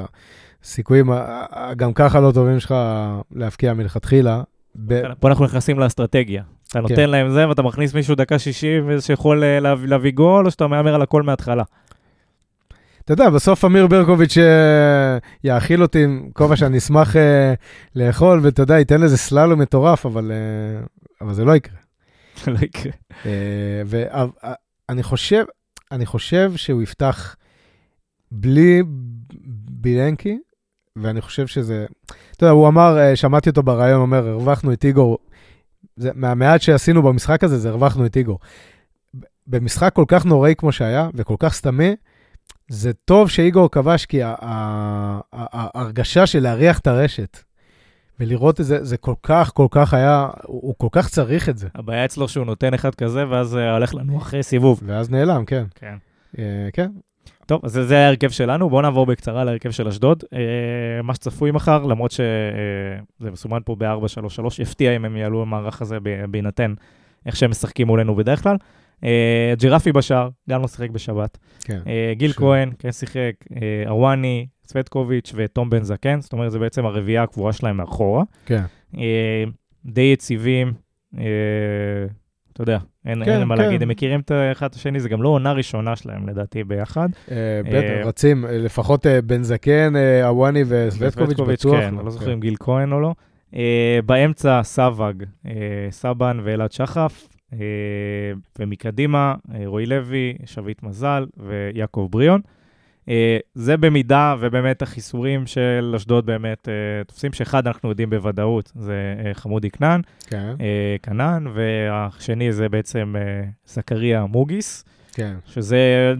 הסיכויים ה- ה- גם ככה לא טובים שלך להבקיע מלכתחילה. ב- פה אנחנו נכנסים לאסטרטגיה. אתה נותן כן. להם זה, ואתה מכניס מישהו דקה 60 שיכול אה, להביא להביא גול, או שאתה מהמר על הכל מההתחלה. אתה יודע, בסוף אמיר ברקוביץ' אה, יאכיל אותי עם כובע שאני אשמח אה, לאכול, ואתה יודע, ייתן לזה סללום מטורף, אבל, אה, אבל זה לא יקרה. לא יקרה. ואני חושב, אני חושב שהוא יפתח בלי בילנקי, ואני חושב שזה... אתה יודע, הוא אמר, שמעתי אותו בריאיון, אומר, הרווחנו את איגור. זה, מהמעט שעשינו במשחק הזה, זה הרווחנו את איגור. במשחק כל כך נוראי כמו שהיה, וכל כך סתמי, זה טוב שאיגור כבש, כי ההרגשה של להריח את הרשת ולראות את זה, זה כל כך, כל כך היה, הוא, כל כך צריך את זה. הבעיה אצלו שהוא נותן אחד כזה, ואז אה, הולך לנו אחרי סיבוב. ואז נעלם, כן. כן. אה, כן, טוב, אז זה- ההרכב שלנו, בואו נעבור בקצרה להרכב של אשדוד. אה, מה שצפוי מחר, למרות שזה מסומן פה ב-4-3-3, יפתיע אם הם יעלו למערך הזה בהינתן איך שהם משחקים מולנו בדרך כלל. אה, ג'ירפי בשער, גם לא שיחק בשבת. כן. אה, גיל ש- כהן, כן שיחק, אה, ארואני, צוותקוביץ' ותום בן זקן, זאת אומרת, זה בעצם הרביעייה הקבועה שלהם מאחורה. כן. די יציבים, אתה יודע, אין כן, אין מה כן. להגיד, הם מכירים את האחד את השני, זה גם לא עונה ראשונה שלהם לדעתי ביחד. אה, בטח, רצים, לפחות אה, בן זקן, אוואני וסווטקוביץ' בטוח. כן, אני לא זוכר אם גיל כהן או לא. אה, באמצע סבג, אה, סבן ואלעד שחף, ומקדימה אה, רועי לוי, שביט מזל ויעקב בריאון. אה, זה במידה ובאמת החיסורים של אשדוד באמת אה, תופסים, שאחד אנחנו יודעים בוודאות, זה אה, חמודי כנען, כן, אה, כנען, והשני זה בעצם אה, זכריה מוגיס. כן. שזה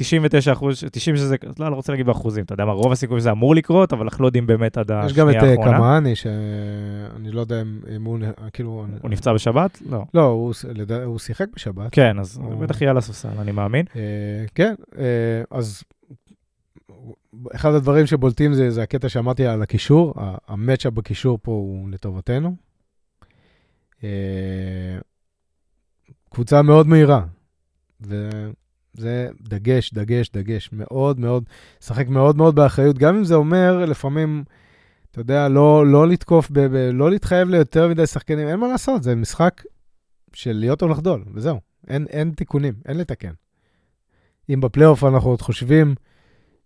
99 אחוז, 90 שזה, לא, לא רוצה להגיד באחוזים, אתה יודע מה, רוב הסיכויים שזה אמור לקרות, אבל אנחנו לא יודעים באמת עד יש גם את השנייה אה, האחרונה. קמאני, שאני לא יודע אם הוא, כאילו... הוא נפצע בשבת? לא. לא, הוא ס- לדע- הוא שיחק בשבת. כן, אז הוא- בטח יהיה על הספסל, אני מאמין. אה, כן, אה, אז אחד הדברים שבולטים זה, זה הקטע שאמרתי על הקישור, המצ'אפ בקישור פה הוא לטובתנו. קבוצה מאוד מהירה, וזה דגש, דגש, דגש, מאוד מאוד, לשחק מאוד מאוד באחריות, גם אם זה אומר לפעמים, אתה יודע, לא, לא לתקוף, ב, ב, לא להתחייב ליותר מדי שחקנים, אין מה לעשות, זה משחק של להיות או לחדול, וזהו. אין, אין תיקונים, אין לתקן. אם בפלייאוף אנחנו עוד חושבים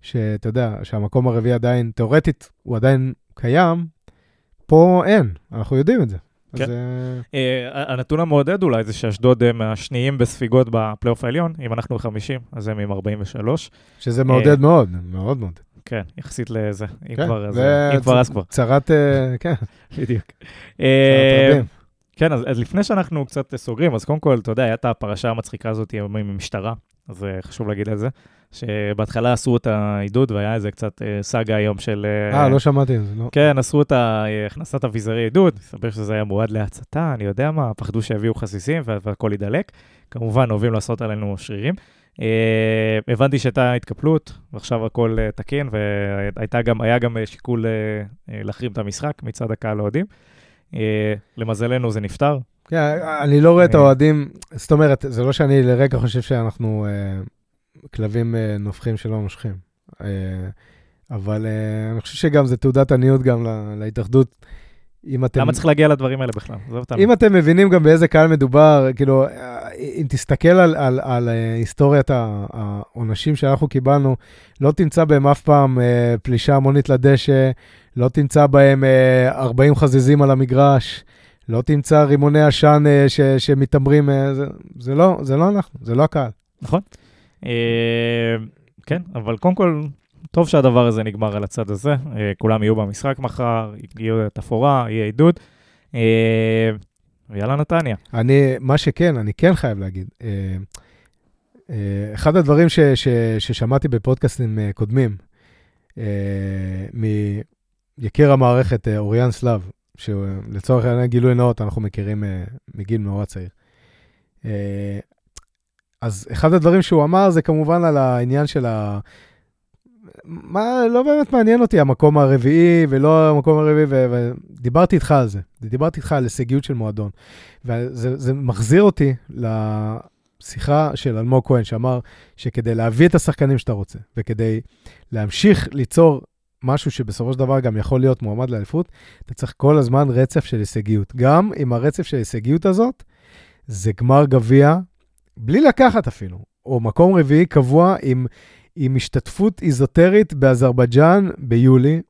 שאתה יודע, שהמקום הרביעי עדיין, תאורטית, הוא עדיין קיים, פה אין, אנחנו יודעים את זה. כן. אז, אה, אה, הנתון המעודד אולי זה שאשדוד הם השניים בספיגות בפלייאוף העליון, אם אנחנו ב-50, אז הם עם 43. שזה מעודד מאוד, מאוד מאוד. כן, יחסית לזה, אם כן, כבר, אז, זה כבר כבר, צרת, אה, כן, בדיוק. צרת אה, רבים. כן, אז, אז לפני שאנחנו קצת סוגרים, אז קודם כל, אתה יודע, הייתה הפרשה המצחיקה הזאת עם המשטרה, אז אה, חשוב להגיד על זה, שבהתחלה עשו את העידוד והיה איזה קצת אה, סאגה היום של... אה, לא שמעתי את זה, לא. כן, עשו את ה- הכנסת אביזרי עידוד, מסתבר שזה היה מועד להצתה, אני יודע מה, פחדו שיביאו חסיסים וה- והכל יידלק. כמובן, אוהבים לעשות עלינו שרירים. אה, הבנתי שהייתה התקפלות, ועכשיו הכל אה, תקין, והיה גם, אה, שיקול אה, אה, להחרים את המשחק מצד הקהל האוהדים. אה, למזלנו זה נפתר, כן, אני לא רואה את אה. האוהדים, זאת אומרת, זה לא שאני לרגע חושב שאנחנו אה, כלבים אה, נובחים שלא מושכים. אה, אבל אה, אני חושב שגם זה תעודת עניות גם לה- להתאחדות. אם אתם, למה צריך להגיע לדברים האלה בכלל? עזוב אותנו. אם אתם מבינים גם באיזה קהל מדובר, כאילו, אם תסתכל על, על, על היסטוריית העונשים שאנחנו קיבלנו, לא תמצא בהם אף פעם אה, פלישה המונית לדשא, לא תמצא בהם אה, 40 חזיזים על המגרש, לא תמצא רימוני עשן אה, שמתעמרים, אה, זה, זה, לא, זה לא אנחנו, זה לא הקהל. נכון. אה, כן, אבל קודם כל, טוב שהדבר הזה נגמר על הצד הזה. אה, כולם יהיו במשחק מחר, יהיו תפאורה, יהיה עידוד. אה, ויאללה נתניה. אני, מה שכן, אני כן חייב להגיד, אחד הדברים ש, ש, ששמעתי בפודקאסטים קודמים, מיקיר המערכת אוריאן סלאב, שלצורך העניין גילוי נאות, אנחנו מכירים מגיל נורא צעיר. אז אחד הדברים שהוא אמר זה כמובן על העניין של ה... מה, לא באמת מעניין אותי המקום הרביעי ולא המקום הרביעי, ו- ודיברתי איתך על זה. דיברתי איתך על הישגיות של מועדון. וזה זה מחזיר אותי לשיחה של אלמוג כהן, שאמר שכדי להביא את השחקנים שאתה רוצה, וכדי להמשיך ליצור משהו שבסופו של דבר גם יכול להיות מועמד לאליפות, אתה צריך כל הזמן רצף של הישגיות. גם עם הרצף של הישגיות הזאת, זה גמר גביע, בלי לקחת אפילו, או מקום רביעי קבוע עם, עם השתתפות איזוטרית באזרבייג'אן ביולי.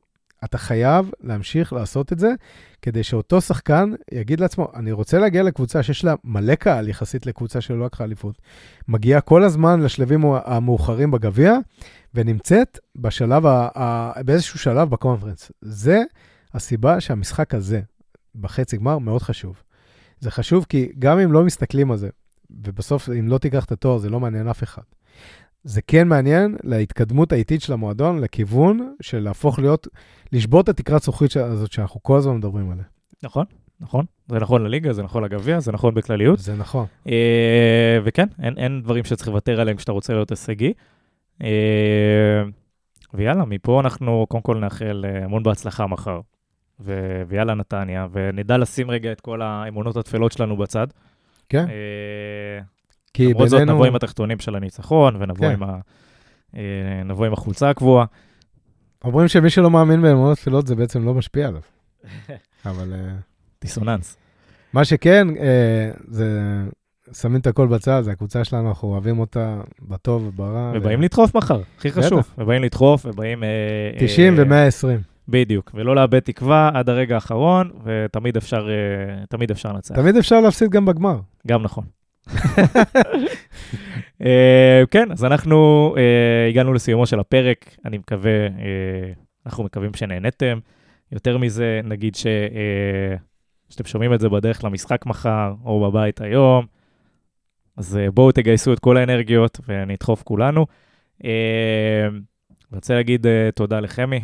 אתה חייב להמשיך לעשות את זה, כדי שאותו שחקן יגיד לעצמו, אני רוצה להגיע לקבוצה שיש לה מלא קהל יחסית לקבוצה שלא לקחה אליפות, מגיעה כל הזמן לשלבים המאוחרים בגביע, ונמצאת בשלב, ה- ה- באיזשהו שלב בקונפרנס. זה הסיבה שהמשחק הזה, בחצי גמר, מאוד חשוב. זה חשוב כי גם אם לא מסתכלים על זה, ובסוף, אם לא תיקח את התואר, זה לא מעניין אף אחד. זה כן מעניין להתקדמות האיטית של המועדון, לכיוון של להפוך להיות, לשבור את התקרת זכוכית הזאת שאנחנו כל הזמן מדברים עליה. נכון, נכון. זה נכון לליגה, זה נכון לגביע, זה נכון בכלליות. זה נכון. אה, וכן, אין, אין דברים שצריך לוותר עליהם כשאתה רוצה להיות הישגי. אה, ויאללה, מפה אנחנו קודם כל נאחל אה, המון בהצלחה מחר. ו- ויאללה נתניה, ונדע לשים רגע את כל האמונות הטפלות שלנו בצד. כן, אה, כי למרות זאת בינינו... נבוא עם התחתונים של הניצחון, ונבוא כן. עם, ה, אה, נבוא עם החולצה הקבועה. אומרים שמי שלא מאמין באמונות תפילות זה בעצם לא משפיע עליו. אבל אה, דיסוננס. מה שכן, זה... שמים את הכל בצד, זה הקבוצה שלנו, אנחנו אוהבים אותה בטוב וברע. ובאים לדחוף מחר, הכי. חשוב. ובאים לדחוף, ובאים... אה, 90 אה, ו-120. בדיוק, ולא לאבד תקווה עד הרגע האחרון, ותמיד אפשר, אה, תמיד אפשר לנצח. תמיד אפשר להפסיד גם בגמר. גם נכון. אה, כן, אז אנחנו אה, הגענו לסיומו של הפרק, אני מקווה, אנחנו מקווים שנהנתם. יותר מזה, נגיד ש, שאתם שומעים את זה בדרך למשחק מחר, או בבית היום, אז בואו תגייסו את כל האנרגיות ונדחוף כולנו. אני רוצה להגיד תודה לחמי.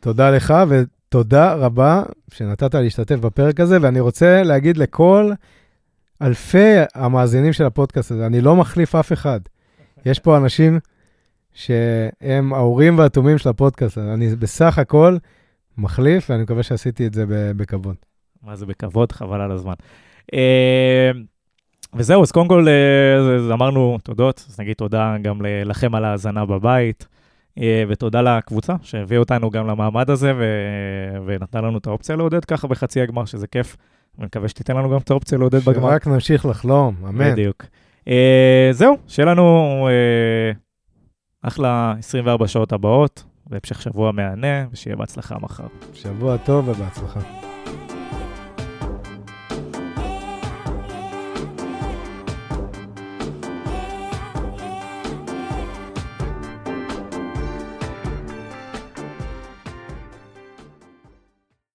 תודה לך ותודה רבה שנתת להשתתף בפרק הזה, ואני רוצה להגיד לכל אלפי המאזינים של הפודקאסט הזה, אני לא מחליף אף אחד. יש פה אנשים שהם האורים והתומים של הפודקאסט הזה. אני בסך הכל מחליף, ואני מקווה שעשיתי את זה בכבוד. מה זה בכבוד, חבל על הזמן. אה, וזהו, אז קודם כל אה, אמרנו תודות, אז נגיד תודה גם לכם על ההאזנה בבית, ותודה לקבוצה שהביאה אותנו גם למעמד הזה ו- ונתנה לנו את האופציה לעודד ככה בחצי הגמר, שזה כיף. אני מקווה שתיתן לנו גם את האופציה לעודד בגמר. שרק נמשיך לחלום, אמן. בדיוק. אה, זהו, שיהיה לנו אה, אחלה 24 שעות הבאות, והמשך שבוע מהנה, ושיהיה בהצלחה מחר. שבוע טוב ובהצלחה.